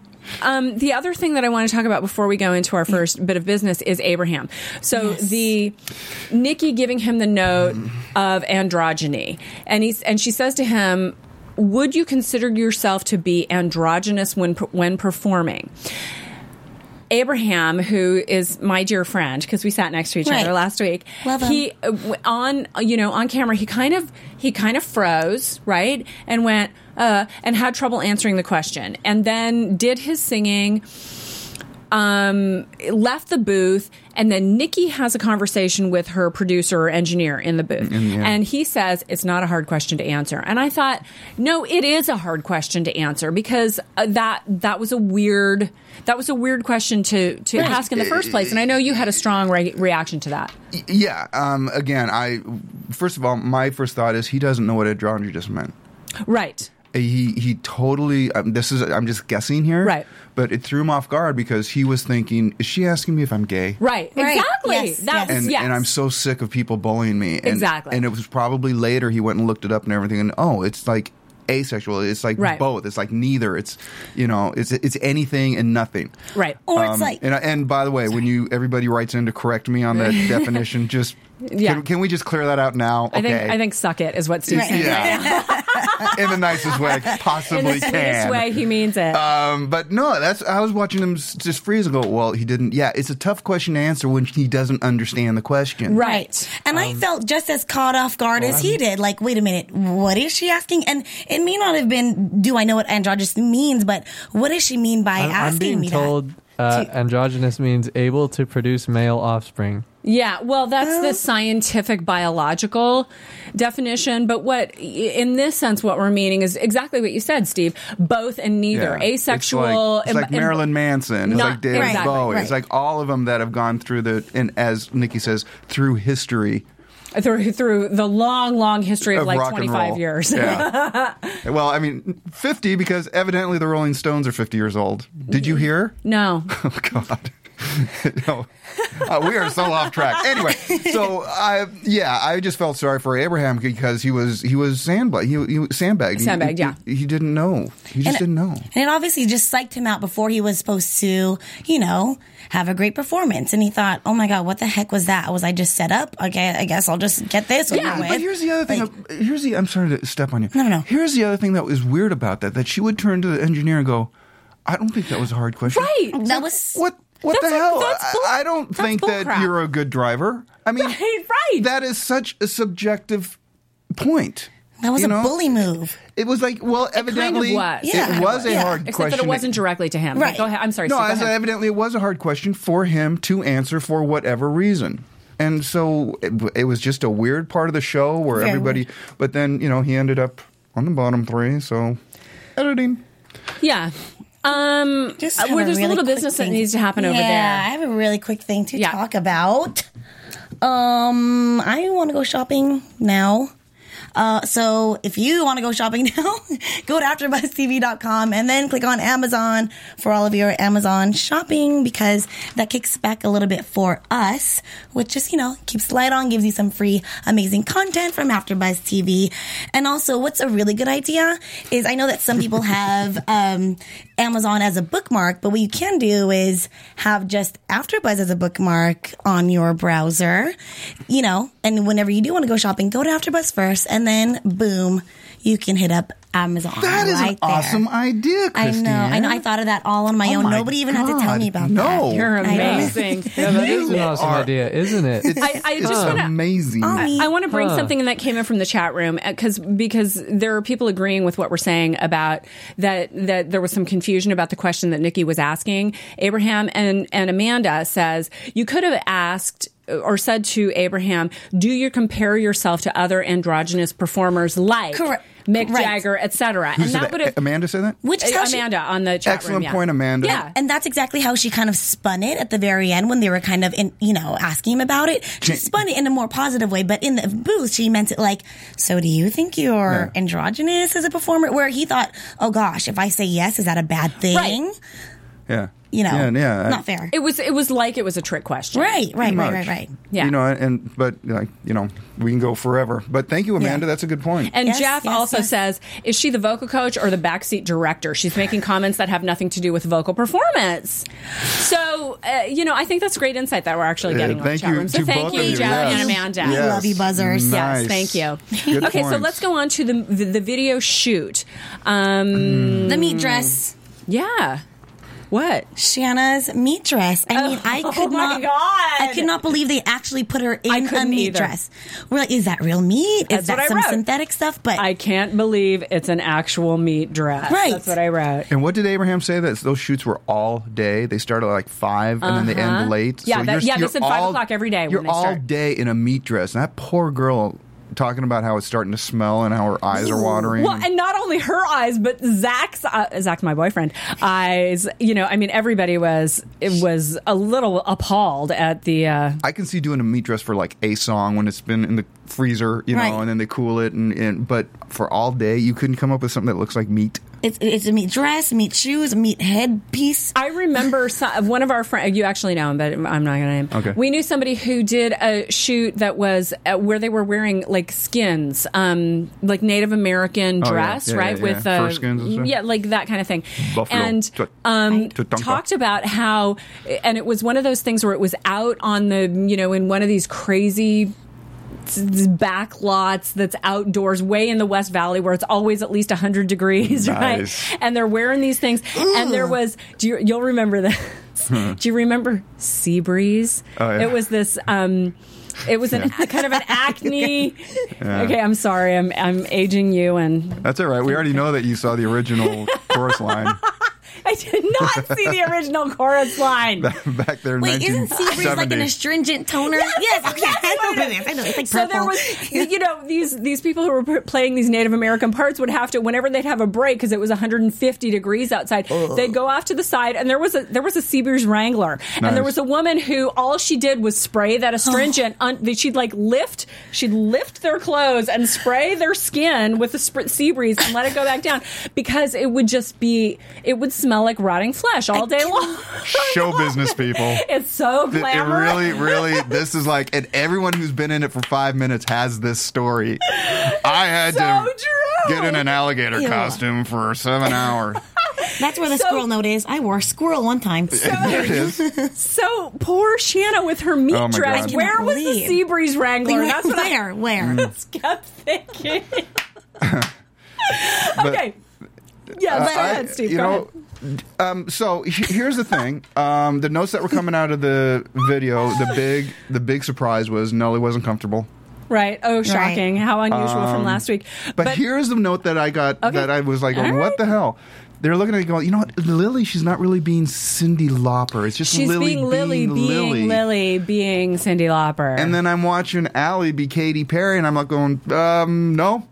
Speaker 2: Um, the other thing that I want to talk about before we go into our first bit of business is Abraham. So
Speaker 4: Yes.
Speaker 2: the Nikki giving him the note of androgyny, and he's and she says to him, "Would you consider yourself to be androgynous when when performing?" Abraham, who is my dear friend, because we sat next to each
Speaker 4: Right.
Speaker 2: other last week,
Speaker 4: Love him.
Speaker 2: he uh, on you know on camera he kind of he kind of froze right and went uh, and had trouble answering the question and then did his singing um, left the booth, and then Nikki has a conversation with her producer or engineer in the booth, and he says it's not a hard question to answer. And I thought, no, it is a hard question to answer because uh, that that was a weird that was a weird question to to ask in the first place. And I know you had a strong re- reaction to that.
Speaker 3: Yeah. Um, again, I first of all, my first thought is he doesn't know what androgynous meant.
Speaker 2: Right.
Speaker 3: He he totally. Um, this is I'm just guessing here,
Speaker 2: Right.
Speaker 3: But it threw him off guard because he was thinking, "Is she asking me if I'm gay?"
Speaker 2: Right.
Speaker 4: Right.
Speaker 2: Exactly.
Speaker 4: Yes,
Speaker 2: that
Speaker 4: yes.
Speaker 3: And,
Speaker 2: yes.
Speaker 3: and I'm so sick of people bullying me. And,
Speaker 2: Exactly.
Speaker 3: And it was probably later he went and looked it up and everything. And oh, it's like asexual. It's like
Speaker 2: Right.
Speaker 3: both. It's like neither. It's you know, it's it's anything and nothing.
Speaker 2: right.
Speaker 4: or it's
Speaker 3: Um,
Speaker 4: like
Speaker 3: and, and by the way, when you everybody writes in to correct me on that definition, just
Speaker 2: Yeah.
Speaker 3: can, can we just clear that out now?
Speaker 2: I think
Speaker 3: Okay.
Speaker 2: I think suck it is what Steve
Speaker 4: Right.
Speaker 2: said.
Speaker 3: yeah, in the nicest way I possibly can.
Speaker 2: In the
Speaker 3: possibly can.
Speaker 2: way, he means it.
Speaker 3: Um, but no, that's I was watching him just freeze and go. Well, he didn't. Yeah, it's a tough question to answer when he doesn't understand the question.
Speaker 2: right.
Speaker 4: And I felt just as caught off guard as he did. Like, wait a minute, what is she asking? And it may not have been, do I know what androgynous means, but what does she mean by
Speaker 5: I'm, I'm
Speaker 4: asking
Speaker 5: being
Speaker 4: me
Speaker 5: told uh,
Speaker 4: To-
Speaker 5: androgynous means able to produce male offspring.
Speaker 2: Yeah, well, that's the oh. scientific biological definition. But what, in this sense, what we're meaning is exactly what you said, Steve. Both and neither.
Speaker 3: Yeah.
Speaker 2: Asexual.
Speaker 3: It's like, it's like
Speaker 2: and- and-
Speaker 3: Marilyn Manson. It's
Speaker 2: Not-
Speaker 3: like David
Speaker 2: exactly,
Speaker 3: Bowie.
Speaker 4: right.
Speaker 3: It's like all of them that have gone through the and as Nikki says through history
Speaker 2: through through the long, long history of,
Speaker 3: of
Speaker 2: like 25 years.
Speaker 3: Yeah. well, I mean, fifty because evidently the Rolling Stones are fifty years old. Did you hear?
Speaker 2: no.
Speaker 3: Oh God. no. Uh, we are so off track. Anyway, so I yeah, I just felt sorry for Abraham because he was he was sandbag he, he was sandbagged.
Speaker 2: Sandbagged,
Speaker 3: he,
Speaker 2: yeah.
Speaker 3: He, he didn't know. He just
Speaker 4: And-
Speaker 3: didn't know.
Speaker 4: And it obviously just psyched him out before he was supposed to, you know, have a great performance. And he thought, oh my God, what the heck was that? Was I just set up? Okay, I guess I'll just get this
Speaker 2: Yeah.
Speaker 3: But here's the other thing.
Speaker 4: Like,
Speaker 3: here's the. I'm sorry to step on you.
Speaker 4: No, no, no.
Speaker 3: Here's the other thing that was weird about that. That she would turn to the engineer and go, "I don't think that was a hard question."
Speaker 2: Right.
Speaker 4: that was
Speaker 3: What? What
Speaker 2: That's
Speaker 3: the
Speaker 2: a-
Speaker 3: hell?
Speaker 2: that's bull-
Speaker 3: I, I don't
Speaker 2: that's
Speaker 3: think that
Speaker 2: bullcrap.
Speaker 3: you're a good driver. I mean,
Speaker 2: Right, right.
Speaker 3: That is such a subjective point.
Speaker 4: that was
Speaker 3: you
Speaker 4: a
Speaker 3: know?
Speaker 4: bully move.
Speaker 3: It was like, well, evidently,
Speaker 2: was.
Speaker 4: Yeah.
Speaker 3: it was a
Speaker 4: Yeah.
Speaker 3: hard
Speaker 2: Except
Speaker 3: question.
Speaker 2: that it wasn't directly to him.
Speaker 4: Right.
Speaker 2: Go ahead. I'm sorry.
Speaker 3: No,
Speaker 2: Steve, go
Speaker 3: I
Speaker 2: ahead.
Speaker 3: evidently it was a hard question for him to answer for whatever reason. And so it, it was just a weird part of the show where
Speaker 4: Very
Speaker 3: everybody,
Speaker 4: weird.
Speaker 3: but then, you know, he ended up on the bottom three. So editing.
Speaker 2: Yeah. Um,
Speaker 4: Just
Speaker 2: uh,
Speaker 4: have
Speaker 2: where
Speaker 4: a
Speaker 2: there's a
Speaker 4: really
Speaker 2: little
Speaker 4: quick
Speaker 2: business that
Speaker 4: thing.
Speaker 2: needs to happen over
Speaker 4: Yeah,
Speaker 2: there.
Speaker 4: I have a really quick thing to
Speaker 2: Yeah.
Speaker 4: talk about. Um, I want to go shopping now. Uh, so if you want to go shopping now, go to AfterBuzzTV.com and then click on Amazon for all of your Amazon shopping because that kicks back a little bit for us, which just, you know, keeps light on, gives you some free, amazing content from AfterBuzz TV. And also, what's a really good idea is I know that some people have, um, Amazon as a bookmark, but what you can do is have just AfterBuzz as a bookmark on your browser, you know, and whenever you do want to go shopping, go to AfterBuzz first, and then boom, you can hit up Amazon.
Speaker 3: That is
Speaker 4: right
Speaker 3: an
Speaker 4: there.
Speaker 3: awesome idea,
Speaker 4: I
Speaker 3: Christine.
Speaker 4: know, I know. I thought of that all on my
Speaker 3: Oh
Speaker 4: own.
Speaker 3: my
Speaker 4: Nobody even had to tell me about that.
Speaker 3: no.
Speaker 4: that.
Speaker 2: You're
Speaker 4: I know.
Speaker 2: amazing.
Speaker 5: Yeah, that is an awesome
Speaker 3: are-
Speaker 5: idea, isn't it?
Speaker 2: I, I
Speaker 3: It's
Speaker 2: just want to.
Speaker 3: amazing.
Speaker 4: Oh,
Speaker 2: I want to bring
Speaker 5: Huh.
Speaker 2: something that came in from the chat room uh, because because there are people agreeing with what we're saying about that that there was some confusion about the question that Nikki was asking Abraham and and Amanda says you could have asked or said to Abraham, "Do you compare yourself to other androgynous performers like
Speaker 4: Correct.
Speaker 2: Mick
Speaker 4: Right.
Speaker 2: Jagger, etc.?" And that would have
Speaker 3: Amanda said that?
Speaker 4: Which is how she-
Speaker 2: Amanda on the chat
Speaker 3: Excellent
Speaker 2: room. yeah.
Speaker 3: point, Amanda.
Speaker 2: Yeah.
Speaker 4: And that's exactly how she kind of spun it at the very end when they were kind of in, you know, asking him about it. She
Speaker 3: Cha-
Speaker 4: spun it in a more positive way, but in the booth, she meant it like, so do you think you're androgynous as a performer? Where he thought, oh gosh, if I say yes, is that a bad thing?
Speaker 2: Right.
Speaker 3: Yeah.
Speaker 4: You know,
Speaker 3: Yeah, yeah. I-
Speaker 4: not fair.
Speaker 2: It was it was like it was a trick question.
Speaker 4: right, right, right, right, right.
Speaker 2: Yeah.
Speaker 3: You know, and but like you know, we can go forever. But thank you, Amanda.
Speaker 4: Yeah.
Speaker 3: That's a good point.
Speaker 2: And
Speaker 4: Yes,
Speaker 2: Jeff
Speaker 4: yes,
Speaker 2: also
Speaker 4: yes.
Speaker 2: says, is she the vocal coach or the backseat director? She's making comments that have nothing to do with vocal performance. So, uh, you know, I think that's great insight that we're actually
Speaker 3: Uh,
Speaker 2: getting on the
Speaker 3: thank you.
Speaker 2: So thank you. Jeff
Speaker 3: Yes.
Speaker 2: and Amanda.
Speaker 4: We love you, buzzers.
Speaker 3: Nice.
Speaker 2: Yes, thank you.
Speaker 3: Good
Speaker 2: okay, so let's go on to the the, the video shoot. Um,
Speaker 4: The meat dress.
Speaker 2: Yeah. What?
Speaker 4: Shanna's meat dress. I mean, I
Speaker 2: Oh
Speaker 4: could
Speaker 2: my
Speaker 4: not.
Speaker 2: God.
Speaker 4: I could not believe they actually put her in a meat
Speaker 2: either.
Speaker 4: dress. We're like, is that real meat?
Speaker 2: That's
Speaker 4: is that some
Speaker 2: wrote.
Speaker 4: synthetic stuff? But
Speaker 2: I can't believe it's an actual meat dress.
Speaker 4: Right.
Speaker 2: That's what I wrote.
Speaker 3: And what did Abraham say? That those shoots were all day. They started at like five, and then they
Speaker 2: Uh-huh.
Speaker 3: end late.
Speaker 2: Yeah, that-
Speaker 3: you're-
Speaker 2: yeah, they
Speaker 3: you're
Speaker 2: said five
Speaker 3: all-
Speaker 2: o'clock every day when
Speaker 3: You're
Speaker 2: they
Speaker 3: all
Speaker 2: start.
Speaker 3: day in a meat dress. And that poor girl talking about how it's starting to smell and how her eyes are watering.
Speaker 2: Well, and not only her eyes, but Zach's uh, Zach's my boyfriend eyes. You know, I mean, everybody was it was a little appalled at the. Uh,
Speaker 3: I can see doing a meat dress for like a song when it's been in the freezer, you know,
Speaker 4: Right.
Speaker 3: and then they cool it. And, and but for all day, you couldn't come up with something that looks like meat.
Speaker 4: it's it's a meat dress, meat shoes, meat headpiece.
Speaker 2: I remember some, one of our friends. You actually know him, but I'm not going to name.
Speaker 3: Okay.
Speaker 2: We knew somebody who did a shoot that was uh, where they were wearing like skins, um, like Native American
Speaker 3: Oh, yeah.
Speaker 2: dress,
Speaker 3: Yeah,
Speaker 2: right?
Speaker 3: yeah,
Speaker 2: With
Speaker 3: yeah.
Speaker 2: uh,
Speaker 3: Fur skins and
Speaker 2: yeah, like that kind of thing.
Speaker 3: Buffalo.
Speaker 2: And um, talked about how, and it was one of those things where it was out on the, you know, in one of these crazy back lots that's outdoors way in the west valley where it's always at least 100 degrees
Speaker 3: Nice.
Speaker 2: right and they're wearing these things. And there was do you, you'll remember this. Do you remember sea breeze?
Speaker 3: Oh, yeah.
Speaker 2: it was this um it was an kind of an acne. Okay i'm sorry. I'm i'm aging you and
Speaker 3: That's all right. We already know that you saw the original chorus line
Speaker 2: i did not see the original chorus line
Speaker 3: back there in
Speaker 4: Wait, isn't sea breeze like an astringent toner? Yes, okay, I know what it is. I know it's like
Speaker 2: So
Speaker 4: purple.
Speaker 2: there was, you know, these these people who were playing these Native American parts would have to, whenever they'd have a break, because it was 150 degrees outside, oh. they'd go off to the side, and there was a there was a Seabreeze Wrangler, and there was a woman who all she did was spray that astringent. Oh. on, that she'd like lift, she'd lift their clothes and spray their skin with the sp- Seabreeze and let it go back down because it would just be, it would smell like rotting flesh all day long.
Speaker 3: Show business people.
Speaker 2: It's so
Speaker 3: Th- It really, really, this is like, and everyone who's been in it for five minutes has this story. I had
Speaker 2: So
Speaker 3: to
Speaker 2: true.
Speaker 3: get in an alligator
Speaker 4: Ew.
Speaker 3: costume for seven hours.
Speaker 4: That's where the
Speaker 2: So-
Speaker 4: squirrel note is. I wore a squirrel one time.
Speaker 3: There it is.
Speaker 2: So poor Shanna with her meat
Speaker 3: Oh
Speaker 2: dress.
Speaker 3: God.
Speaker 2: Where
Speaker 4: cannot
Speaker 2: was the
Speaker 4: sea
Speaker 2: breeze Wrangler?
Speaker 4: Where?
Speaker 2: That's what I
Speaker 4: where? Where? Mm.
Speaker 2: kept thinking.
Speaker 3: But-
Speaker 2: okay. Yeah, go
Speaker 3: I-
Speaker 2: ahead, Steve.
Speaker 3: you
Speaker 2: go
Speaker 3: know,
Speaker 2: ahead.
Speaker 3: um, so here's the thing: um, the notes that were coming out of the video, the big, the big surprise was Nellie wasn't comfortable.
Speaker 2: Right. Oh, shocking. How unusual from last week.
Speaker 3: Um, But, here's the note that I got
Speaker 2: Okay.
Speaker 3: that I was like,
Speaker 2: All
Speaker 3: what
Speaker 2: right.
Speaker 3: the hell? They're looking at it going, you know what, Lily, she's not really being Cyndi Lauper. It's just
Speaker 2: she's
Speaker 3: Lily
Speaker 2: being Lily, being
Speaker 3: Lily.
Speaker 2: Lily, being Cyndi Lauper.
Speaker 3: And then I'm watching Allie be Katy Perry, and I'm like going, um, no.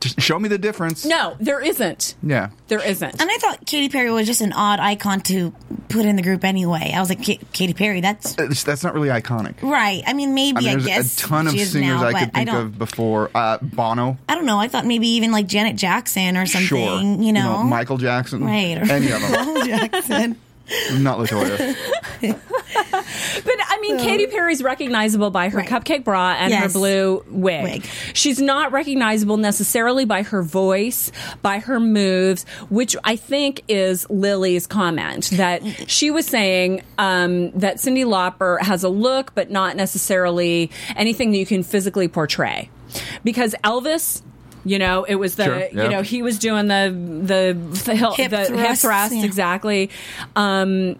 Speaker 3: Just show me the difference.
Speaker 2: no, there isn't.
Speaker 3: Yeah.
Speaker 2: There isn't.
Speaker 4: And I thought Katy Perry was just an odd icon to put in the group anyway. I was like, Ka- Katy Perry, that's
Speaker 3: It's- that's not really iconic.
Speaker 4: right. I mean, maybe
Speaker 3: I
Speaker 4: I,
Speaker 3: mean, there's
Speaker 4: guess
Speaker 3: a ton of
Speaker 4: she
Speaker 3: singers
Speaker 4: now,
Speaker 3: I could think
Speaker 4: don't,
Speaker 3: of before. Uh, Bono,
Speaker 4: I don't know. I thought maybe even like Janet Jackson or something.
Speaker 3: sure.
Speaker 4: You know,
Speaker 3: Michael Jackson,
Speaker 4: right?
Speaker 3: Any of them,
Speaker 4: Michael Jackson.
Speaker 3: Not Latoya.
Speaker 2: But I mean, Katy Perry's recognizable by her
Speaker 4: Right.
Speaker 2: cupcake bra and
Speaker 4: Yes.
Speaker 2: her blue wig.
Speaker 4: Wig.
Speaker 2: She's not recognizable necessarily by her voice, by her moves, which I think is Lily's comment that she was saying um, that Cyndi Lauper has a look, but not necessarily anything that you can physically portray. Because Elvis You know, it was the
Speaker 3: Sure, yeah.
Speaker 2: you know he was doing the the the, hip,
Speaker 4: Hip
Speaker 2: the hip
Speaker 4: thrusts,
Speaker 2: thrust
Speaker 4: yeah.
Speaker 2: exactly. Um,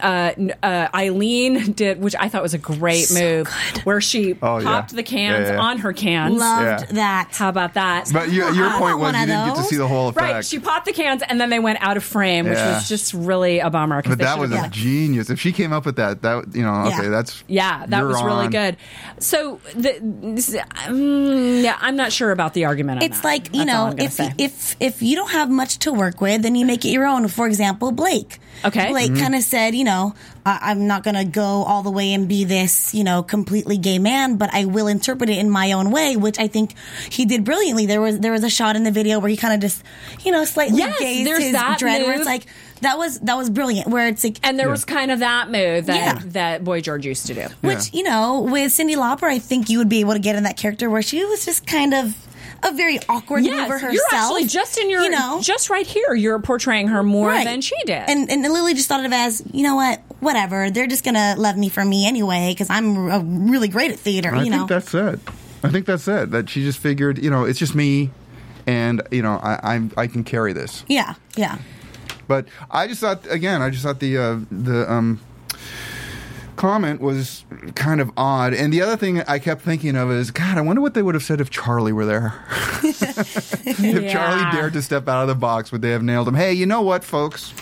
Speaker 2: uh, uh, Aylin did, which I thought was a great move, where she
Speaker 3: Oh, yeah.
Speaker 2: popped the cans
Speaker 3: Yeah, yeah.
Speaker 2: on her cans.
Speaker 4: Loved
Speaker 3: Yeah.
Speaker 4: that.
Speaker 2: How about that?
Speaker 3: But your, your
Speaker 4: I
Speaker 3: point was you didn't get to see the whole effect.
Speaker 2: Right, she popped the cans and then they went out of frame, which
Speaker 3: Yeah.
Speaker 2: was just really a bummer. 'cause
Speaker 3: but that was
Speaker 2: have
Speaker 3: a genius. If she came up with that, that you know, okay,
Speaker 4: Yeah.
Speaker 3: that's
Speaker 2: Yeah, that
Speaker 3: you're
Speaker 2: was really good. So, the, this, um, yeah, I'm not sure about the argument. On
Speaker 4: It's
Speaker 2: that.
Speaker 4: like you
Speaker 2: That's
Speaker 4: know, if
Speaker 2: say.
Speaker 4: if if you don't have much to work with, then you make it your own. For example, Blake.
Speaker 2: Okay.
Speaker 4: Blake
Speaker 3: Mm-hmm.
Speaker 4: kind of said, you know, I- I'm not going to go all the way and be this, you know, completely gay man, but I will interpret it in my own way, which I think he did brilliantly. There was there was a shot in the video where he kind of just, you know, slightly
Speaker 2: Yes,
Speaker 4: gazed
Speaker 2: there's
Speaker 4: his
Speaker 2: that
Speaker 4: dread, where it's like that was that was brilliant. Where it's like,
Speaker 2: and there was kind of that move that
Speaker 4: Yeah.
Speaker 2: that Boy George used to do.
Speaker 4: which you know, with Cyndi Lauper, I think you would be able to get in that character where she was just kind of a very awkward
Speaker 2: Yes,
Speaker 4: mover herself.
Speaker 2: you're actually just in your,
Speaker 4: you know,
Speaker 2: just right here. You're portraying her more
Speaker 4: Right.
Speaker 2: than she did.
Speaker 4: And and Lily just thought of it as, you know what, whatever. They're just gonna love me for me anyway because I'm uh, really great at theater.
Speaker 3: I
Speaker 4: you
Speaker 3: think
Speaker 4: know,
Speaker 3: that's it. I think that's it. That she just figured, you know, it's just me, and you know, I I'm, I can carry this.
Speaker 4: yeah, yeah.
Speaker 3: But I just thought again, I just thought the uh, the um, comment was kind of odd. And the other thing I kept thinking of is, God, I wonder what they would have said if Charlie were there. if
Speaker 2: Yeah.
Speaker 3: Charlie dared to step out of the box, would they have nailed him? Hey, you know what, folks?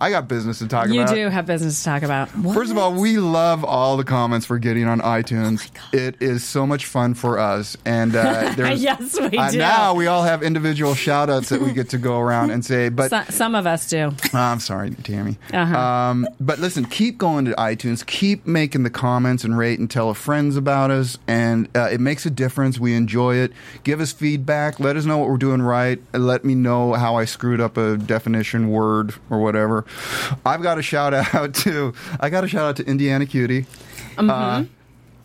Speaker 3: I got business to talk
Speaker 2: you
Speaker 3: about.
Speaker 2: You do have business to talk about.
Speaker 3: First of all, we love all the comments we're getting on
Speaker 2: Oh
Speaker 3: iTunes. it is so much fun for us, and uh,
Speaker 2: Yes, we
Speaker 3: uh,
Speaker 2: do.
Speaker 3: now we all have individual shout outs that we get to go around and say. But
Speaker 2: So, some of us do.
Speaker 3: Oh, I'm sorry, Tammy.
Speaker 2: Uh-huh.
Speaker 3: Um, but listen, keep going to iTunes, keep making the comments and rate and tell friends about us, and uh, it makes a difference. We enjoy it. Give us feedback. Let us know what we're doing right. Let me know how I screwed up a definition word or whatever. I've got a shout out to I got a shout out to Indiana Cutie.
Speaker 2: Mm-hmm.
Speaker 3: Uh,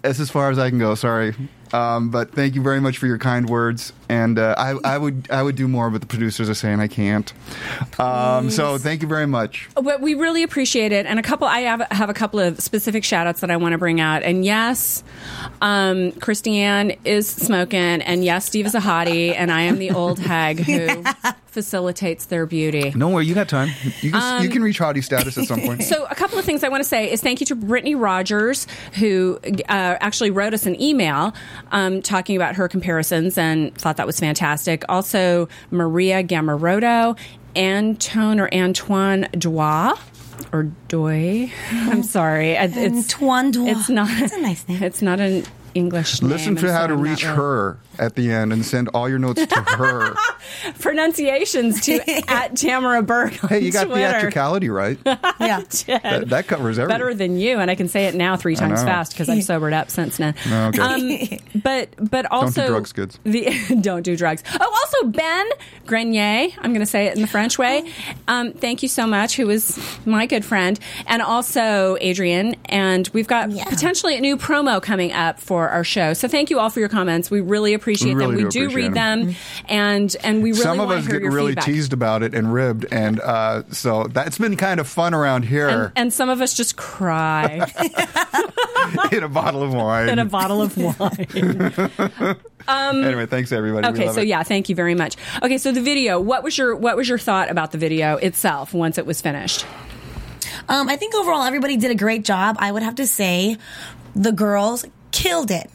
Speaker 3: that's as far as I can go. Sorry, um, but thank you very much for your kind words. And uh, I, I would I would do more, but the producers are saying I can't. Um, so thank you very much.
Speaker 2: But we really appreciate it. And a couple, I have, have a couple of specific shout outs that I want to bring out. And yes, um, Christiane is smoking. And yes, Steve is a hottie. And I am the old hag who facilitates their beauty.
Speaker 3: No worry, you got time. You can you can reach hottie status at some point.
Speaker 2: So, a couple of things I want to say is thank you to Brittany Rogers, who uh, actually wrote us an email um, talking about her comparisons and thought that was fantastic. Also, Maria Gamarotto, Antone or Antoine Dois. Or Doy, I'm sorry. It's
Speaker 4: Antoine Dois.
Speaker 2: It's not.
Speaker 4: That's a nice name.
Speaker 2: It's not an English name.
Speaker 3: Listen to how to reach
Speaker 2: really-
Speaker 3: her at the end and send all your notes to her.
Speaker 2: Pronunciations to at Tamara Berg.
Speaker 3: hey, you got
Speaker 2: Twitter.
Speaker 3: theatricality right.
Speaker 4: yeah.
Speaker 3: That, that covers everything.
Speaker 2: better than you, and I can say it now three times fast because I've sobered up since then.
Speaker 3: Okay.
Speaker 2: Um, but but also
Speaker 3: drugs, kids.
Speaker 2: The, don't do drugs. Oh, also Ben Grenier. I'm going to say it in the French way. Um, thank you so much. Who is my good friend, and also Adrian. And we've got
Speaker 4: Yeah.
Speaker 2: potentially a new promo coming up for our show. So thank you all for your comments. We really appreciate
Speaker 3: We really
Speaker 2: them. We
Speaker 3: do
Speaker 2: do
Speaker 3: appreciate
Speaker 2: read
Speaker 3: them.
Speaker 2: them, and and we really
Speaker 3: Some of
Speaker 2: want
Speaker 3: us
Speaker 2: to hear
Speaker 3: get really
Speaker 2: feedback.
Speaker 3: teased about it and ribbed, and uh, so that's been kind of fun around here
Speaker 2: And, and some of us just cry
Speaker 3: in a bottle of wine.
Speaker 2: in a bottle of wine.
Speaker 3: anyway, thanks everybody. We
Speaker 2: Okay,
Speaker 3: love
Speaker 2: so
Speaker 3: it.
Speaker 2: yeah, thank you very much. Okay, so the video. What was your what was your thought about the video itself once it was finished?
Speaker 4: Um, I think overall everybody did a great job. I would have to say the girls killed it.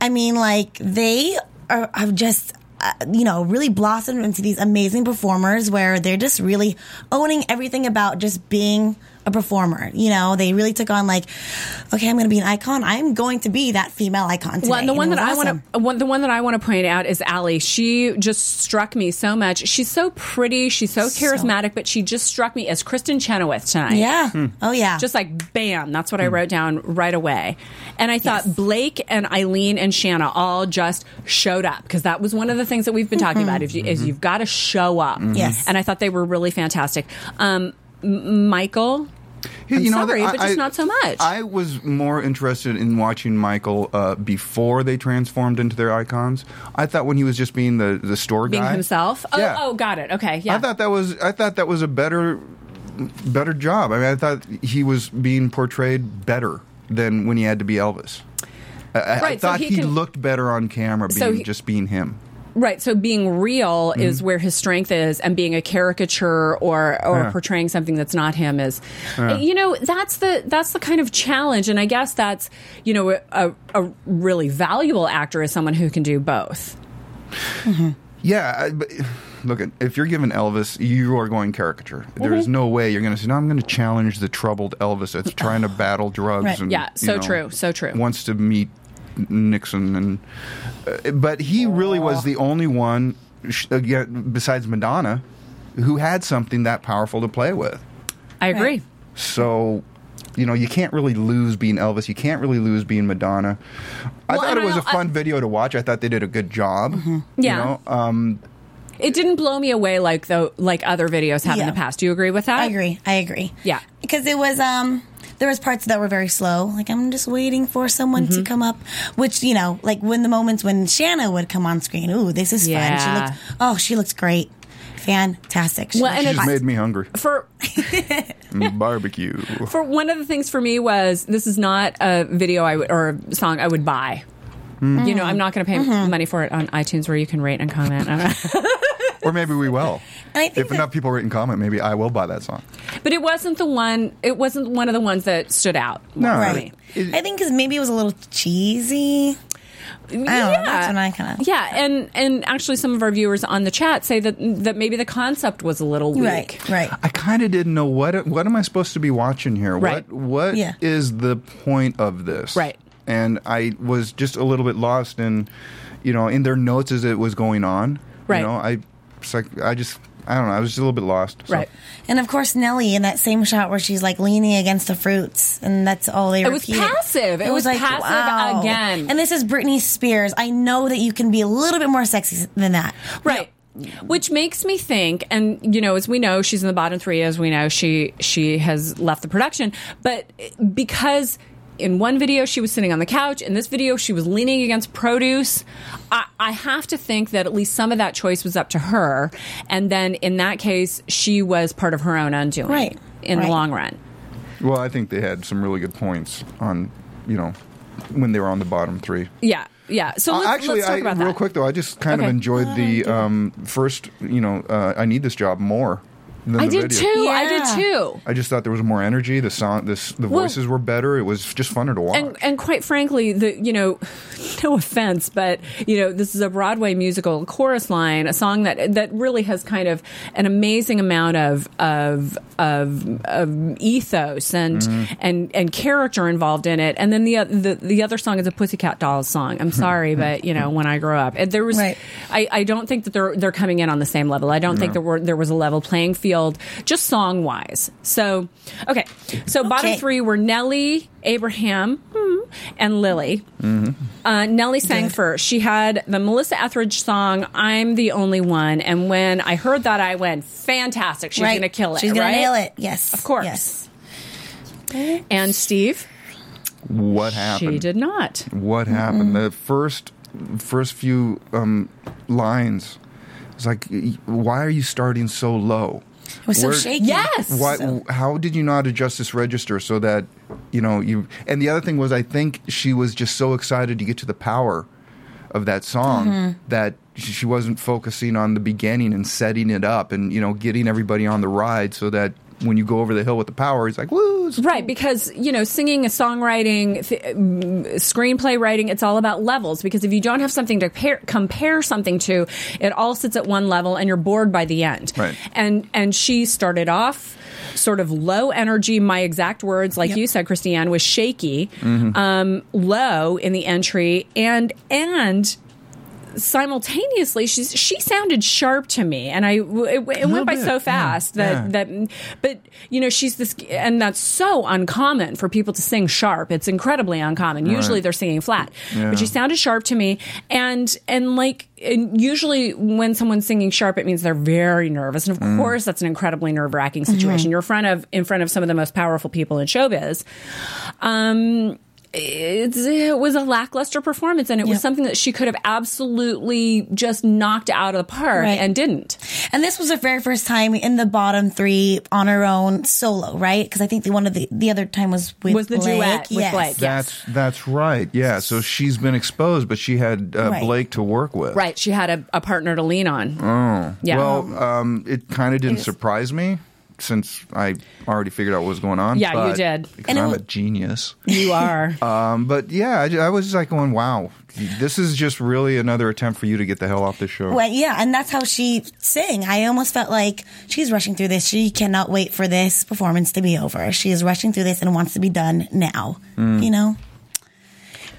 Speaker 4: I mean, like they are have just. Uh, you know, really blossomed into these amazing performers where they're just really owning everything about just being a performer. You know, they really took on like, okay, I'm going to be an icon. I'm going to be that female icon today.
Speaker 2: Well, and the one
Speaker 4: it
Speaker 2: that
Speaker 4: was
Speaker 2: I
Speaker 4: awesome.
Speaker 2: want to one, the one that I want to point out is Ali. She just struck me so much. She's so pretty. She's so charismatic, but she just struck me as Kristin Chenoweth tonight.
Speaker 4: Yeah. Hmm. Oh, yeah.
Speaker 2: Just like bam, that's what I hmm. wrote down right away. And I thought Blake and Aylin and Shanna all just showed up because that was one of the things that we've been talking about. Mm-hmm. If you, is you've got to show up. Mm-hmm.
Speaker 4: Yes.
Speaker 2: And I thought they were really fantastic. Um, M- Michael. I'm
Speaker 3: you know,
Speaker 2: sorry,
Speaker 3: I-
Speaker 2: but just
Speaker 3: I-
Speaker 2: not so much.
Speaker 3: I was more interested in watching Michael uh, before they transformed into their icons. I thought when he was just being the the store
Speaker 2: being
Speaker 3: guy
Speaker 2: himself. Oh,
Speaker 3: Yeah.
Speaker 2: oh, got it. Okay, yeah.
Speaker 3: I thought that was I thought that was a better better job. I mean, I thought he was being portrayed better than when he had to be Elvis. I, I- I
Speaker 2: Right, so
Speaker 3: thought
Speaker 2: he
Speaker 3: he,
Speaker 2: can-
Speaker 3: looked better on camera being
Speaker 2: So he-
Speaker 3: just being him.
Speaker 2: Right. So being real mm-hmm. is where his strength is, and being a caricature or or
Speaker 3: Yeah.
Speaker 2: portraying something that's not him is, you know, that's the that's the kind of challenge. And I guess that's you know a, a really valuable actor is someone who can do both. Mm-hmm.
Speaker 3: Yeah, I, but look, if you're given Elvis, you are going caricature. There is mm-hmm. no way you're going to say, "No, I'm going to challenge the troubled Elvis that's trying to battle drugs."
Speaker 4: Right.
Speaker 3: And,
Speaker 2: Yeah,
Speaker 3: you
Speaker 2: so
Speaker 3: know,
Speaker 2: true, so true.
Speaker 3: Wants to meet Nixon, and uh, but he really was the only one, again, besides Madonna, who had something that powerful to play with.
Speaker 2: I agree.
Speaker 3: So, you know, you can't really lose being Elvis. You can't really lose being Madonna. I
Speaker 2: Well,
Speaker 3: thought
Speaker 2: and
Speaker 3: it was a fun video to watch. I thought they did a good job.
Speaker 2: Yeah.
Speaker 3: You know, um,
Speaker 2: It didn't blow me away like though like other videos have in the past. Do you agree with that?
Speaker 4: I agree. I agree.
Speaker 2: Yeah.
Speaker 4: Because it was um there was parts that were very slow. Like I'm just waiting for someone
Speaker 2: Mm-hmm.
Speaker 4: to come up, which you know, like when the moments when Shanna would come on screen. Ooh, this is fun. She
Speaker 2: Yeah.
Speaker 4: looks. Oh, she looks great. Fantastic. She
Speaker 2: Well, and
Speaker 3: she
Speaker 2: it's-
Speaker 3: just
Speaker 4: hot.
Speaker 3: made me hungry.
Speaker 2: For
Speaker 3: Barbecue.
Speaker 2: for one of the things for me was this is not a video I would or a song I would buy.
Speaker 3: Hmm.
Speaker 2: You know, I'm not going to pay
Speaker 4: Mm-hmm.
Speaker 2: money for it on iTunes where you can rate and comment.
Speaker 3: Or maybe we will.
Speaker 4: And I think
Speaker 3: If
Speaker 4: that-
Speaker 3: enough people rate and comment, maybe I will buy that song.
Speaker 2: but it wasn't the one. It wasn't one of the ones that stood out.
Speaker 3: No,
Speaker 4: Right.
Speaker 2: me.
Speaker 3: It-
Speaker 4: I think because maybe it was a little cheesy. I don't know. That's when I kind of.
Speaker 2: Yeah, and and actually, some of our viewers on the chat say that that maybe the concept was a little weak.
Speaker 4: Right. Right.
Speaker 3: I kind of didn't know what what am I supposed to be watching here?
Speaker 2: Right.
Speaker 3: What what is
Speaker 4: Yeah.
Speaker 3: the point of this?
Speaker 2: Right.
Speaker 3: And I was just a little bit lost in, you know, in their notes as it was going on.
Speaker 2: Right.
Speaker 3: You know, I it's like I just I don't know. I was just a little bit lost. So.
Speaker 2: Right.
Speaker 4: And of course, Nellie in that same shot where she's like leaning against the fruits, and that's all they were.
Speaker 2: It was
Speaker 4: repeated.
Speaker 2: passive. It was like passive again.
Speaker 4: And this is Britney Spears. I know that you can be a little bit more sexy than that.
Speaker 2: Right. Which makes me think, and you know, as we know, she's in the bottom three. As we know, she she has left the production, but eh, because in one video she was sitting on the couch, in this video she was leaning against produce. I, I have to think that at least some of that choice was up to her, and then in that case, she was part of her own undoing,
Speaker 4: Right.
Speaker 2: In the long run.
Speaker 3: Well, I think they had some really good points on, you know, when they were on the bottom three.
Speaker 2: Yeah, yeah. So
Speaker 3: Uh,
Speaker 2: let's,
Speaker 3: actually,
Speaker 2: let's talk
Speaker 3: I,
Speaker 2: about
Speaker 3: real quick though, I just kind
Speaker 2: Okay.
Speaker 3: of enjoyed the um, first. You know, uh, I need this job more. Than
Speaker 2: I
Speaker 3: the
Speaker 2: did
Speaker 3: video.
Speaker 2: too. I did too.
Speaker 3: I just thought there was more energy. The sound, this, the
Speaker 2: Well-
Speaker 3: voices were better. It was just funner to watch.
Speaker 2: and and quite frankly, the you know, no offense, but you know, this is a Broadway musical chorus line, a song that that really has kind of an amazing amount of of of, of ethos and
Speaker 3: Mm-hmm.
Speaker 2: and and character involved in it. And then the, the the other song is a Pussycat Dolls song. I'm sorry, but you know, when I grew up, there was
Speaker 4: Right.
Speaker 2: I, I don't think that they're they're coming in on the same level. I don't think there were there was a level playing field just song wise. So okay, so bottom three were Nellie, Abraham, hmm, and Lily. Uh, Nellie sang
Speaker 4: Good.
Speaker 2: first. She had the Melissa Etheridge song "I'm the Only One," and when I heard that, I went, "Fantastic! She's
Speaker 4: right.
Speaker 2: going to kill it.
Speaker 4: She's gonna nail it. Yes.
Speaker 2: Of course.
Speaker 4: Yes.
Speaker 2: And Steve,
Speaker 3: what happened?
Speaker 2: she did not.
Speaker 3: What happened? The first, first few um, lines. It's like, why are you starting so low?
Speaker 4: It was so shaky.
Speaker 2: Yes.
Speaker 3: Why?
Speaker 4: So-
Speaker 3: How did you not adjust this register so that you know you? And the other thing was, I think she was just so excited to get to the power of that song
Speaker 4: Mm-hmm.
Speaker 3: that she she wasn't focusing on the beginning and setting it up and you know getting everybody on the ride so that when you go over the hill with the power, it's like woo. It's
Speaker 2: Right, because you know, singing, songwriting, th- mm, screenplay writing, it's all about levels. Because if you don't have something to pair, compare something to, it all sits at one level, and you're bored by the end.
Speaker 3: Right.
Speaker 2: And and she started off sort of low energy. My exact words, like
Speaker 4: Yep.
Speaker 2: you said, Christiane, was shaky, um, low in the entry, and and simultaneously she's she sounded sharp to me and i it, it went by
Speaker 3: bit,
Speaker 2: so
Speaker 3: yeah,
Speaker 2: fast that
Speaker 3: yeah.
Speaker 2: that but you know she's this and that's so uncommon for people to sing sharp. It's incredibly uncommon. Usually they're singing flat.
Speaker 3: Yeah.
Speaker 2: but she sounded sharp to me and and like and usually when someone's singing sharp it means they're very nervous and of
Speaker 3: Mm.
Speaker 2: course that's an incredibly nerve-wracking situation. You're in front of in front of some of the most powerful people in showbiz. Um it was a lackluster performance, and it was something that she could have absolutely just knocked out of the park
Speaker 4: Right.
Speaker 2: and didn't.
Speaker 4: And this was her very first time in the bottom three on her own solo, right? Because I think the one of the the other time was with
Speaker 2: Was the
Speaker 4: Blake.
Speaker 2: duet with
Speaker 4: yes.
Speaker 2: Blake, yeah.
Speaker 3: That's that's right. Yeah. So she's been exposed, but she had uh,
Speaker 4: Right.
Speaker 3: Blake to work with.
Speaker 2: Right, she had a, a partner to lean on. Oh, yeah.
Speaker 3: Well, um, it kind of didn't surprise me since I already figured out what was going on.
Speaker 2: Yeah, you did.
Speaker 3: Because
Speaker 4: And
Speaker 3: I'm
Speaker 4: wa-
Speaker 3: a genius.
Speaker 2: you are.
Speaker 3: Um, but yeah, I, I was just like going, wow, this is just really another attempt for you to get the hell off the show.
Speaker 4: Well, yeah, and that's how she sang. I almost felt like she's rushing through this. She cannot wait for this performance to be over. She is rushing through this and wants to be done now.
Speaker 3: Mm.
Speaker 4: You know,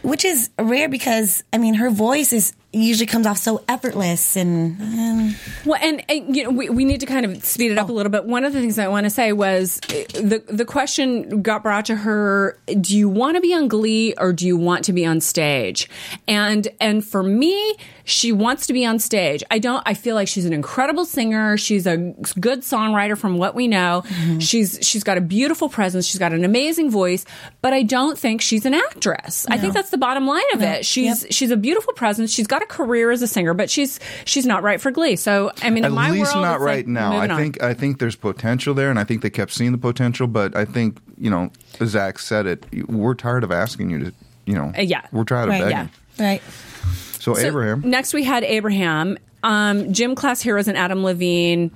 Speaker 4: which is rare because I mean, her voice is usually comes off so effortless and. um,
Speaker 2: Well, and, and you know, we, we need to kind of speed it up a little bit. One of the things I want to say was uh, the the question got brought to her: Do you want to be on Glee or do you want to be on stage? And and for me, she wants to be on stage. I don't. I feel like she's an incredible singer. She's a good songwriter, from what we know. She's she's got a beautiful presence. She's got an amazing voice. But I don't think she's an actress. I think that's the bottom line of it. She's she's a beautiful presence. She's got a career as a singer, but she's she's not right for Glee. So I mean,
Speaker 3: At
Speaker 2: in my
Speaker 3: least
Speaker 2: world,
Speaker 3: not
Speaker 2: it's
Speaker 3: right
Speaker 2: like
Speaker 3: now. I
Speaker 2: moving on.
Speaker 3: think I think there's potential there, and I think they kept seeing the potential. But I think you know, Zach said it. We're tired of asking you to, you know,
Speaker 2: Uh, yeah.
Speaker 3: we're tired of
Speaker 4: Right,
Speaker 3: begging.
Speaker 2: yeah.
Speaker 4: right.
Speaker 3: So,
Speaker 2: So
Speaker 3: Abraham,
Speaker 2: Next, we had Abraham, um, Gym Class Heroes, and Adam Levine.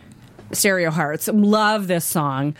Speaker 2: Stereo Hearts. Love this song.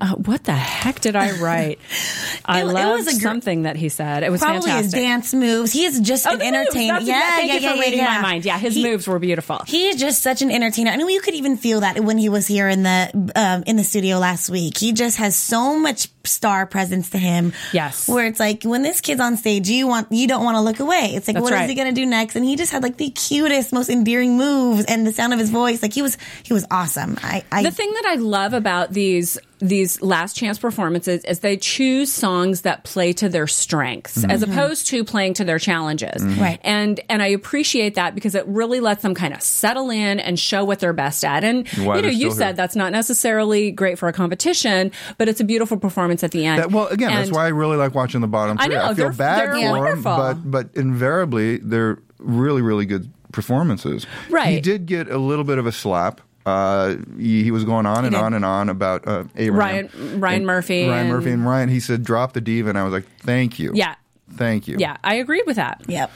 Speaker 2: Uh, what the heck did I write? I
Speaker 4: It- it
Speaker 2: loved
Speaker 4: gr-
Speaker 2: something that he said. It was
Speaker 4: Probably his dance moves. He is just
Speaker 2: Oh,
Speaker 4: an entertainer. Yeah,
Speaker 2: thank
Speaker 4: yeah,
Speaker 2: you for
Speaker 4: yeah,
Speaker 2: reading
Speaker 4: yeah.
Speaker 2: my mind. Yeah, his
Speaker 4: He-
Speaker 2: moves were beautiful.
Speaker 4: He is just such an entertainer. I mean, you could even feel that when he was here in the um, in the studio last week. He just has so much star presence to him.
Speaker 2: Yes.
Speaker 4: where it's like when this kid's on stage, you want you don't want to look away. It's like
Speaker 2: That's
Speaker 4: what is
Speaker 2: right.
Speaker 4: he going to do next? And he just had like the cutest, most endearing moves and the sound of his voice. Like he was he was awesome. I, I
Speaker 2: the thing that I love about these these last chance performances is they choose songs that play to their strengths mm-hmm. as mm-hmm. opposed to playing to their challenges. Mm-hmm.
Speaker 4: Right.
Speaker 2: And and I appreciate that because it really lets them kind of settle in and show what they're best at. And
Speaker 3: Why
Speaker 2: you know, you said
Speaker 3: here.
Speaker 2: that's not necessarily great for a competition, but it's a beautiful performance at the end.
Speaker 3: That, well, again, that's why I really like watching the bottom
Speaker 2: I
Speaker 3: three.
Speaker 2: know,
Speaker 3: I feel
Speaker 2: they're-
Speaker 3: bad
Speaker 2: they're
Speaker 3: for them, but but invariably they're really really good performances.
Speaker 2: Right.
Speaker 3: He did get a little bit of a slap. Uh, he, he was going on and
Speaker 4: did.
Speaker 3: on and on about uh, Abraham.
Speaker 2: Ryan- Ryan
Speaker 3: And-
Speaker 2: Murphy
Speaker 3: Ryan
Speaker 2: and-
Speaker 3: Murphy, and Ryan. He said, "Drop the diva," and I was like, "Thank you."
Speaker 2: Yeah.
Speaker 3: Thank you.
Speaker 2: Yeah, I agreed with that.
Speaker 4: yep.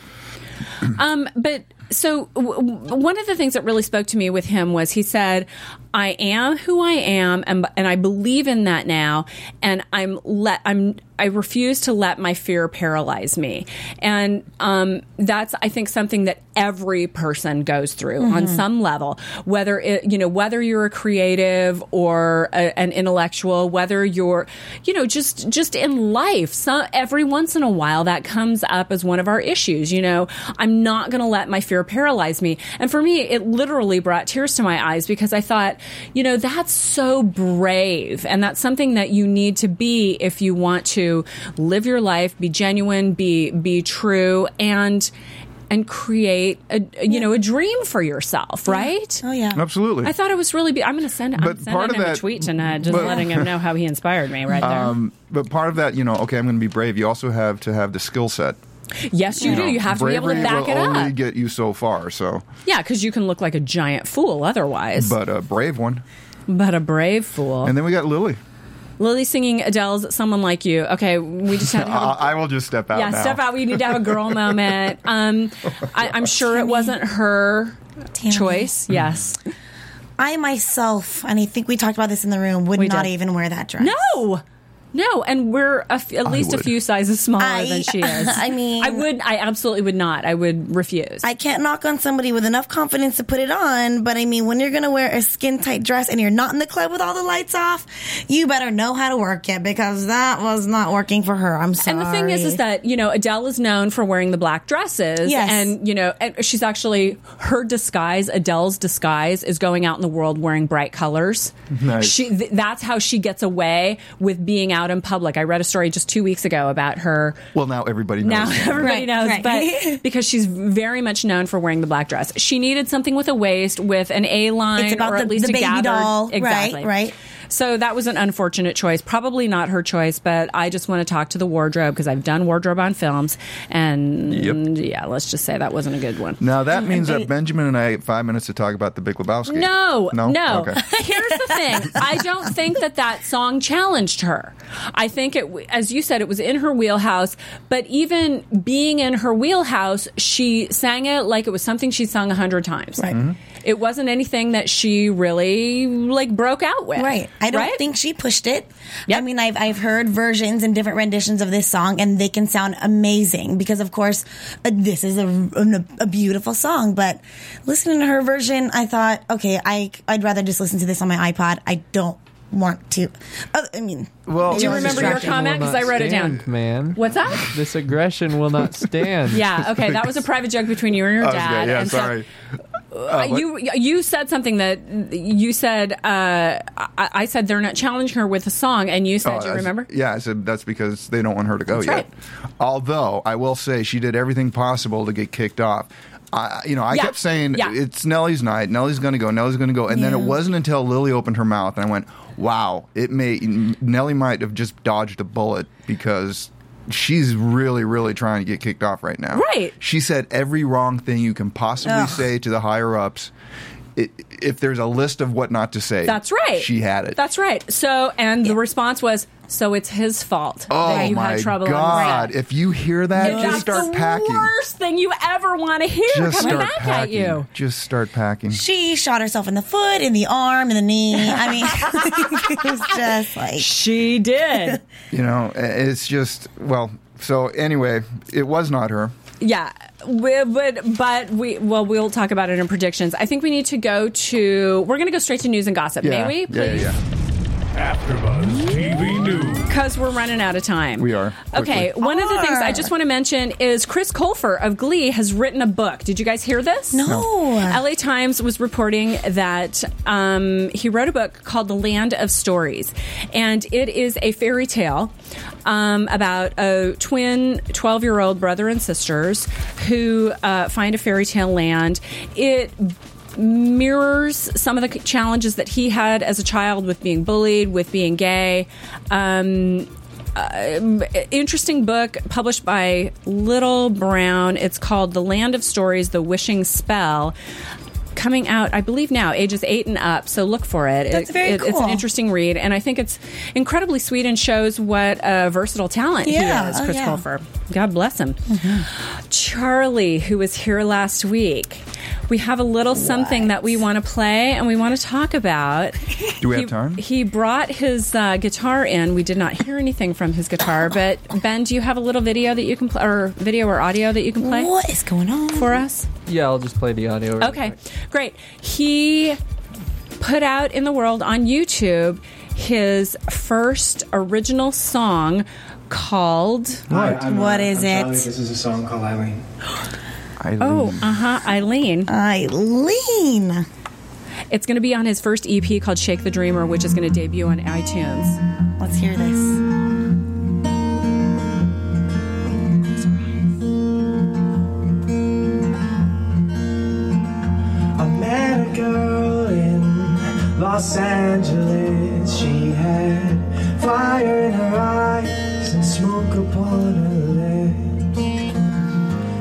Speaker 2: Um, but so w- w- one of the things that really spoke to me with him was he said, "I am who I am, and and I believe in that now, and I'm let I'm I refuse to let my fear paralyze me." And um, that's I think something that every person goes through on some level, whether it you know whether you're a creative or a, an intellectual, whether you're you know just just in life. Some every once in a while that comes up as one of our issues. You know, I'm not going to let my fear paralyze me. And for me, it literally brought tears to my eyes because I thought, you know, that's so brave. And that's something that you need to be if you want to live your life, be genuine, be, be true and, and create a, you know, a dream for yourself, right?
Speaker 4: Oh yeah.
Speaker 3: absolutely.
Speaker 2: I thought it was really. Be- I'm going to send. I'm
Speaker 3: But part of
Speaker 2: him a
Speaker 3: that-
Speaker 2: tweet tonight, just
Speaker 3: but-
Speaker 2: letting him know how he inspired me right there.
Speaker 3: um, but part of that, you know, okay, I'm going to be brave. You also have to have the skill set.
Speaker 2: Yes, you do.
Speaker 3: know,
Speaker 2: You have to be able to back
Speaker 3: will
Speaker 2: it
Speaker 3: only
Speaker 2: up.
Speaker 3: get you so far. So,
Speaker 2: Yeah, because you can look like a giant fool otherwise. But,
Speaker 3: but a brave one.
Speaker 2: But a brave fool.
Speaker 3: And then we got Lily.
Speaker 2: Lily singing Adele's "Someone Like You." Okay, we just have. to have.
Speaker 3: I,
Speaker 2: A,
Speaker 3: I will just step out.
Speaker 2: yeah,
Speaker 3: now.
Speaker 2: step out. We need to have a girl moment. Um, I, I'm sure it wasn't her
Speaker 4: Tammy.
Speaker 2: choice. Yes.
Speaker 4: I myself, and I think we talked about this in the room, would
Speaker 2: We
Speaker 4: not
Speaker 2: did.
Speaker 4: even wear that dress.
Speaker 2: No. No, and we're a f- at least a few sizes smaller
Speaker 4: I-
Speaker 2: than she is.
Speaker 4: I mean-
Speaker 2: I would, I absolutely would not. I would refuse.
Speaker 4: I can't knock on somebody with enough confidence to put it on, but I mean, when you're gonna wear a skin tight dress and you're not in the club with all the lights off, you better know how to work it because that was not working for her. I'm sorry.
Speaker 2: And the thing is, is that you know Adele is known for wearing the black dresses,
Speaker 4: Yes.
Speaker 2: and you know, and she's actually her disguise. Adele's disguise is going out in the world wearing bright colors.
Speaker 3: Nice.
Speaker 2: She th- that's how she gets away with being out in public. I read a story just two weeks ago about her.
Speaker 3: Well, now everybody knows.
Speaker 2: Now everybody
Speaker 4: Right,
Speaker 2: knows,
Speaker 4: right.
Speaker 2: but because she's very much known for wearing the black dress, she needed something with a waist with an A line
Speaker 4: It's about
Speaker 2: or
Speaker 4: the-
Speaker 2: at least
Speaker 4: the
Speaker 2: a
Speaker 4: baby
Speaker 2: gathered,
Speaker 4: doll, right,
Speaker 2: exactly,
Speaker 4: right.
Speaker 2: So that was an unfortunate choice. Probably not her choice, but I just want to talk to the wardrobe because I've done wardrobe on films, and
Speaker 3: Yep.
Speaker 2: yeah, let's just say that wasn't a good one.
Speaker 3: Now that means that Benjamin and I have five minutes to talk about the Big Lebowski.
Speaker 2: No,
Speaker 3: no,
Speaker 2: no.
Speaker 3: Okay.
Speaker 2: Here's the thing. I don't think that that song challenged her. I think it, as you said, it was in her wheelhouse. But even being in her wheelhouse, she sang it like it was something she'd sung a hundred times.
Speaker 4: Right.
Speaker 3: Mm-hmm.
Speaker 2: It wasn't anything that she really like broke out with.
Speaker 4: Right. I don't
Speaker 2: right?
Speaker 4: think she pushed it.
Speaker 2: Yep.
Speaker 4: I mean, I've I've heard versions and different renditions of this song, and they can sound amazing because, of course, uh, this is a, a, a beautiful song. But listening to her version, I thought, okay, I I'd rather just listen to this on my iPod. I don't want to. Uh, I mean,
Speaker 3: Well,
Speaker 2: Do you remember your comment? Because I
Speaker 5: not
Speaker 2: wrote it down.
Speaker 5: Man,
Speaker 2: What's that?
Speaker 5: this aggression will not stand.
Speaker 2: Yeah. Okay. That was a private joke between you and your
Speaker 3: I was
Speaker 2: dad.
Speaker 3: good. Yeah,
Speaker 2: and so-
Speaker 3: sorry.
Speaker 2: Uh, you you said something that you said. Uh, I, I said they're not challenging her with a song, and you said,
Speaker 3: Oh,
Speaker 2: you remember?"
Speaker 3: Yeah, I said that's because they don't want her to go
Speaker 2: That's
Speaker 3: yet.
Speaker 2: right.
Speaker 3: Although I will say she did everything possible to get kicked off. I, you know, I
Speaker 2: Yeah.
Speaker 3: kept saying
Speaker 2: Yeah.
Speaker 3: it's Nellie's night. Nellie's going to go. Nellie's going to go. And then it wasn't until Lily opened her mouth and I went, "Wow!" It may Nellie might have just dodged a bullet because she's really, really trying to get kicked off right now.
Speaker 2: Right.
Speaker 3: She said every wrong thing you can possibly
Speaker 4: Ugh.
Speaker 3: say to the higher ups. It, if there's a list of what not to say,
Speaker 2: That's right.
Speaker 3: She had it.
Speaker 2: That's right. So, and the response was, "So it's his fault
Speaker 3: Oh
Speaker 2: that you
Speaker 3: my
Speaker 2: had trouble
Speaker 3: God!
Speaker 2: on set."
Speaker 3: If you hear that,
Speaker 2: And
Speaker 3: just
Speaker 2: that's
Speaker 3: start
Speaker 2: the
Speaker 3: packing.
Speaker 2: worst thing you ever want to hear
Speaker 3: Just
Speaker 2: coming
Speaker 3: start
Speaker 2: back
Speaker 3: packing.
Speaker 2: at you.
Speaker 3: Just start packing.
Speaker 4: She shot herself in the foot, in the arm, in the knee. I mean, it was just like
Speaker 2: She did.
Speaker 3: You know, it's just well. So anyway, it was not her.
Speaker 2: Yeah, we, but but we well we'll talk about it in predictions. I think we need to go to. We're going to go straight to news and gossip.
Speaker 3: Yeah,
Speaker 2: May we?
Speaker 3: yeah,
Speaker 2: Please?
Speaker 3: yeah, yeah.
Speaker 6: AfterBuzz TV News.
Speaker 2: Because we're running out of time.
Speaker 3: We are,
Speaker 2: Okay,
Speaker 3: quickly.
Speaker 2: one of the things I just want to mention is Chris Colfer of Glee has written a book. Did you guys hear this?
Speaker 4: no.
Speaker 2: LA Times was reporting that um, he wrote a book called The Land of Stories. And it is a fairy tale um, about a twin 12 year old brother and sisters who uh, find a fairy tale land. It mirrors some of the challenges that he had as a child with being bullied, with being gay. Um, uh, interesting book published by Little Brown. It's called The Land of Stories: The Wishing Spell. Coming out, I believe now, ages eight and up. So look for it.
Speaker 4: That's
Speaker 2: It-
Speaker 4: very
Speaker 2: it- It's an interesting read, and I think it's incredibly sweet and shows what a versatile talent
Speaker 4: Yeah,
Speaker 2: he is.
Speaker 4: oh,
Speaker 2: Chris
Speaker 4: yeah.
Speaker 2: Colfer. God bless him. Charlie, who was here last week. We have a little something that we want to play and we want to talk about.
Speaker 3: Do we have
Speaker 2: He-
Speaker 3: time?
Speaker 2: He brought his uh, guitar in. We did not hear anything from his guitar, but Ben, do you have a little video that you can play, or video or audio that you can play
Speaker 4: What is going on?
Speaker 2: for us?
Speaker 5: Yeah, I'll just play the audio. real
Speaker 2: Okay,
Speaker 5: quick.
Speaker 2: Great. He put out in the world on YouTube his first original song called
Speaker 7: Hi, I'm,
Speaker 4: What
Speaker 7: uh,
Speaker 4: is
Speaker 7: I'm
Speaker 4: it?
Speaker 7: This is a song called Aylin.
Speaker 3: I
Speaker 2: Oh, uh huh, Aylin.
Speaker 4: Aylin.
Speaker 2: It's going to be on his first EP called Shake the Dreamer, which is going to debut on iTunes.
Speaker 4: Let's hear this.
Speaker 7: Los Angeles. She had fire in her eyes and smoke upon her lips.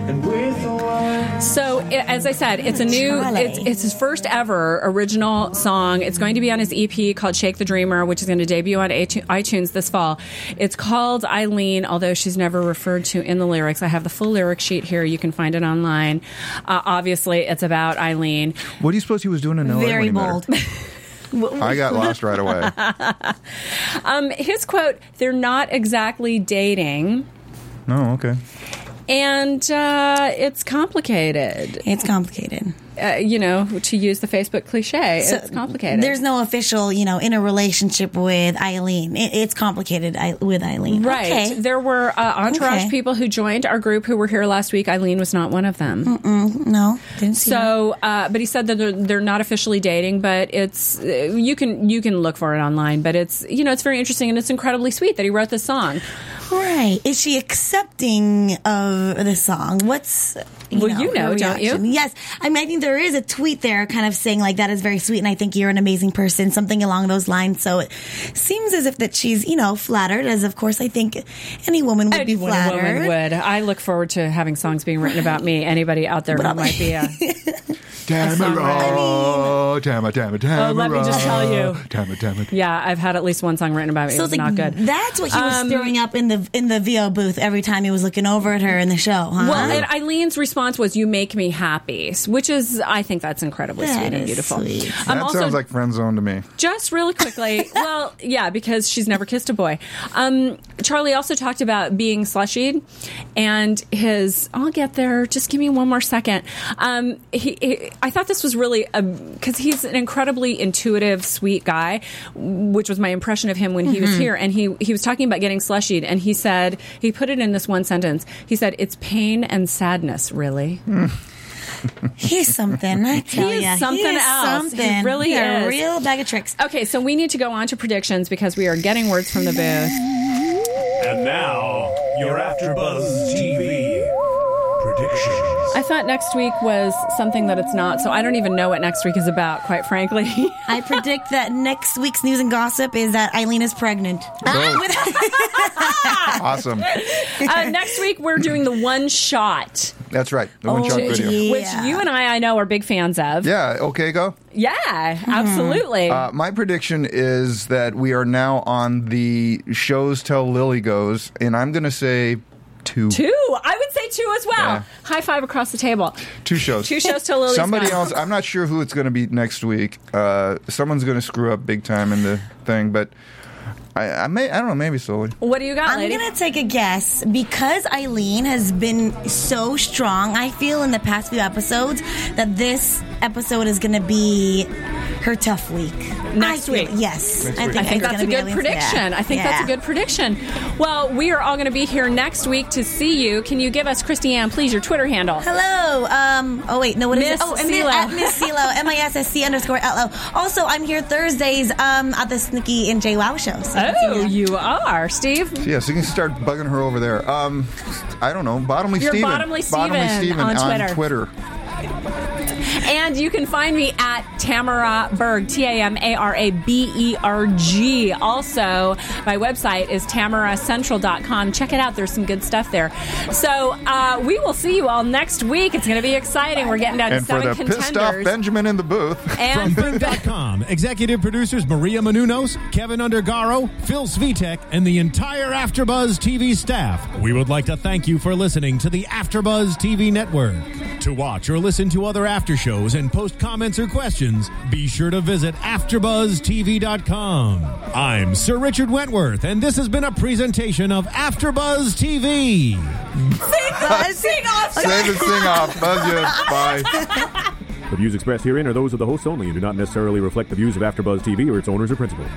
Speaker 7: And with a
Speaker 2: So, as I said, it's a new, it's, it's his first ever original song. It's going to be on his EP called Shake the Dreamer, which is going to debut on iTunes this fall. It's called Aylin, although she's never referred to in the lyrics. I have the full lyric sheet here. You can find it online. Uh, obviously, it's about Aylin.
Speaker 3: What do you suppose he was doing in LA?
Speaker 4: Very
Speaker 3: when he met
Speaker 4: bold.
Speaker 3: her? I got lost right away.
Speaker 2: Um, his quote, they're not exactly dating.
Speaker 3: Oh, okay.
Speaker 2: And uh, it's complicated,
Speaker 4: It's complicated.
Speaker 2: Uh, you know, to use the Facebook cliche.
Speaker 4: So
Speaker 2: it's complicated.
Speaker 4: There's no official, you know, in a relationship with Aylin. It, it's complicated I, with Aylin.
Speaker 2: Right.
Speaker 4: Okay.
Speaker 2: There were uh, entourage
Speaker 4: Okay.
Speaker 2: people who joined our group who were here last week. Aylin was not one of them.
Speaker 4: No, didn't see.
Speaker 2: So, uh, but he said that they're, they're not officially dating, but it's uh, you can you can look for it online. But it's you know it's very interesting and it's incredibly sweet that he wrote this song.
Speaker 4: Right. Is she accepting of the song? What's you
Speaker 2: Well,
Speaker 4: know,
Speaker 2: you know, don't you?
Speaker 4: Yes, I mean, I think there is a tweet there, kind of saying like that is very sweet, and I think you're an amazing person, something along those lines. So it seems as if that she's, you know, flattered, as of course I think any woman would be flattered.
Speaker 2: woman would. I look forward to having songs being written about me. Anybody out there who might be a
Speaker 3: Tamara, Tamara, Tamara, Tamara.
Speaker 2: Oh, let me just tell you.
Speaker 3: Tamara, Tamara.
Speaker 2: yeah. I've had at least one song written about me.
Speaker 4: So
Speaker 2: it
Speaker 4: it's
Speaker 2: was
Speaker 4: like
Speaker 2: not good.
Speaker 4: that's what he was
Speaker 2: Um,
Speaker 4: stirring up in the in the VO booth every time he was looking over at her in the show. Huh?
Speaker 2: Well, and Aylin's response was, "You make me happy," which is, I think, that's incredibly
Speaker 4: That
Speaker 2: sweet and beautiful.
Speaker 4: sweet.
Speaker 3: That
Speaker 2: Um, also,
Speaker 3: sounds like friend zone to me.
Speaker 2: just really quickly, well, yeah, because she's never kissed a boy. Um, Charlie also talked about being slushied and his. I'll get there. Just give me one more second. Um, he, he, I thought this was really um, because he's an incredibly intuitive, sweet guy, which was my impression of him when he was mm-hmm. here. And he he was talking about getting slushied, and he said he put it in this one sentence. He said, "It's pain and sadness, really."
Speaker 4: he's something. I tell
Speaker 2: is
Speaker 4: ya.
Speaker 2: something
Speaker 4: he is
Speaker 2: else. He
Speaker 4: Something.
Speaker 2: really
Speaker 4: a
Speaker 2: is.
Speaker 4: real bag of tricks.
Speaker 2: Okay, so we need to go on to predictions because we are getting words from the booth.
Speaker 6: And now, your AfterBuzz TV predictions.
Speaker 2: I thought next week was something that it's not, so I don't even know what next week is about, quite frankly.
Speaker 4: I predict that next week's news and gossip is that Aylin is pregnant.
Speaker 3: Awesome.
Speaker 2: uh, next week, we're doing the one shot,
Speaker 3: That's right. The one shot
Speaker 4: Oh,
Speaker 3: video.
Speaker 4: gee.
Speaker 2: which you and I, I know, are big fans of.
Speaker 3: Yeah. Okay. Go.
Speaker 2: Yeah, absolutely.
Speaker 3: Uh, my prediction is that we are now on the shows Tell Lily goes, and I'm going to say two.
Speaker 2: two. I would say two as well.
Speaker 3: Yeah.
Speaker 2: High five across the table.
Speaker 3: Two shows.
Speaker 2: Two shows till Lily's
Speaker 3: Somebody
Speaker 2: gone.
Speaker 3: else. I'm not sure who it's going to be next week. Uh, someone's going to screw up big time in the thing, but I, I may. I don't know. Maybe slowly.
Speaker 2: What do you got,
Speaker 4: I'm
Speaker 2: lady?
Speaker 4: gonna take a guess because Aylin has been so strong. I feel in the past few episodes that this episode is gonna be her tough week.
Speaker 2: Next
Speaker 4: I feel-
Speaker 2: week.
Speaker 4: yes.
Speaker 3: Next
Speaker 4: I think,
Speaker 2: I think that's a good prediction.
Speaker 4: yeah.
Speaker 2: I think that's a good prediction. Well, we are all going to be here next week to see you. Can you give us, Christiane, please, your Twitter handle?
Speaker 4: Hello. Um. Oh wait. No. What is
Speaker 2: Miss
Speaker 4: it? Oh, and
Speaker 2: CeeLo.
Speaker 4: at Miss CeeLo. M I S S C underscore L O. Also, I'm here Thursdays. Um, at the Snooki and JWoww show. So that's-
Speaker 2: Oh,
Speaker 4: yeah.
Speaker 2: you are, Steve.
Speaker 3: Yeah, so you can start bugging her over there. Um, I don't know. Bottomly
Speaker 2: You're
Speaker 3: Steven.
Speaker 2: Bottomly Steven
Speaker 3: Steven
Speaker 2: on
Speaker 3: on
Speaker 2: Twitter.
Speaker 3: Twitter.
Speaker 2: And you can find me at Tamara Berg, T A M A R A B E R G. Also, my website is tamaracentral.com. Check it out. There's some good stuff there. So uh, we will see you all next week. It's going to be exciting. We're getting down
Speaker 3: And
Speaker 2: to
Speaker 3: for
Speaker 2: seven
Speaker 3: the
Speaker 2: contenders.
Speaker 3: pissed off Benjamin in the booth.
Speaker 2: and
Speaker 1: From Bing.com, executive producers Maria Menounos, Keven Undergaro, Phil Svitek, and the entire Afterbuzz TV staff. We would like to thank you for listening to the Afterbuzz TV network. To watch or listen to other after shows and post comments or questions, be sure to visit AfterBuzzTV.com. I'm Sir Richard Wentworth, and this has been a presentation of Afterbuzz TV.
Speaker 2: sing off.
Speaker 3: Save and sing off. Buzz you. Bye.
Speaker 8: The views expressed herein are those of the hosts only and do not necessarily reflect the views of AfterBuzz TV or its owners or principals.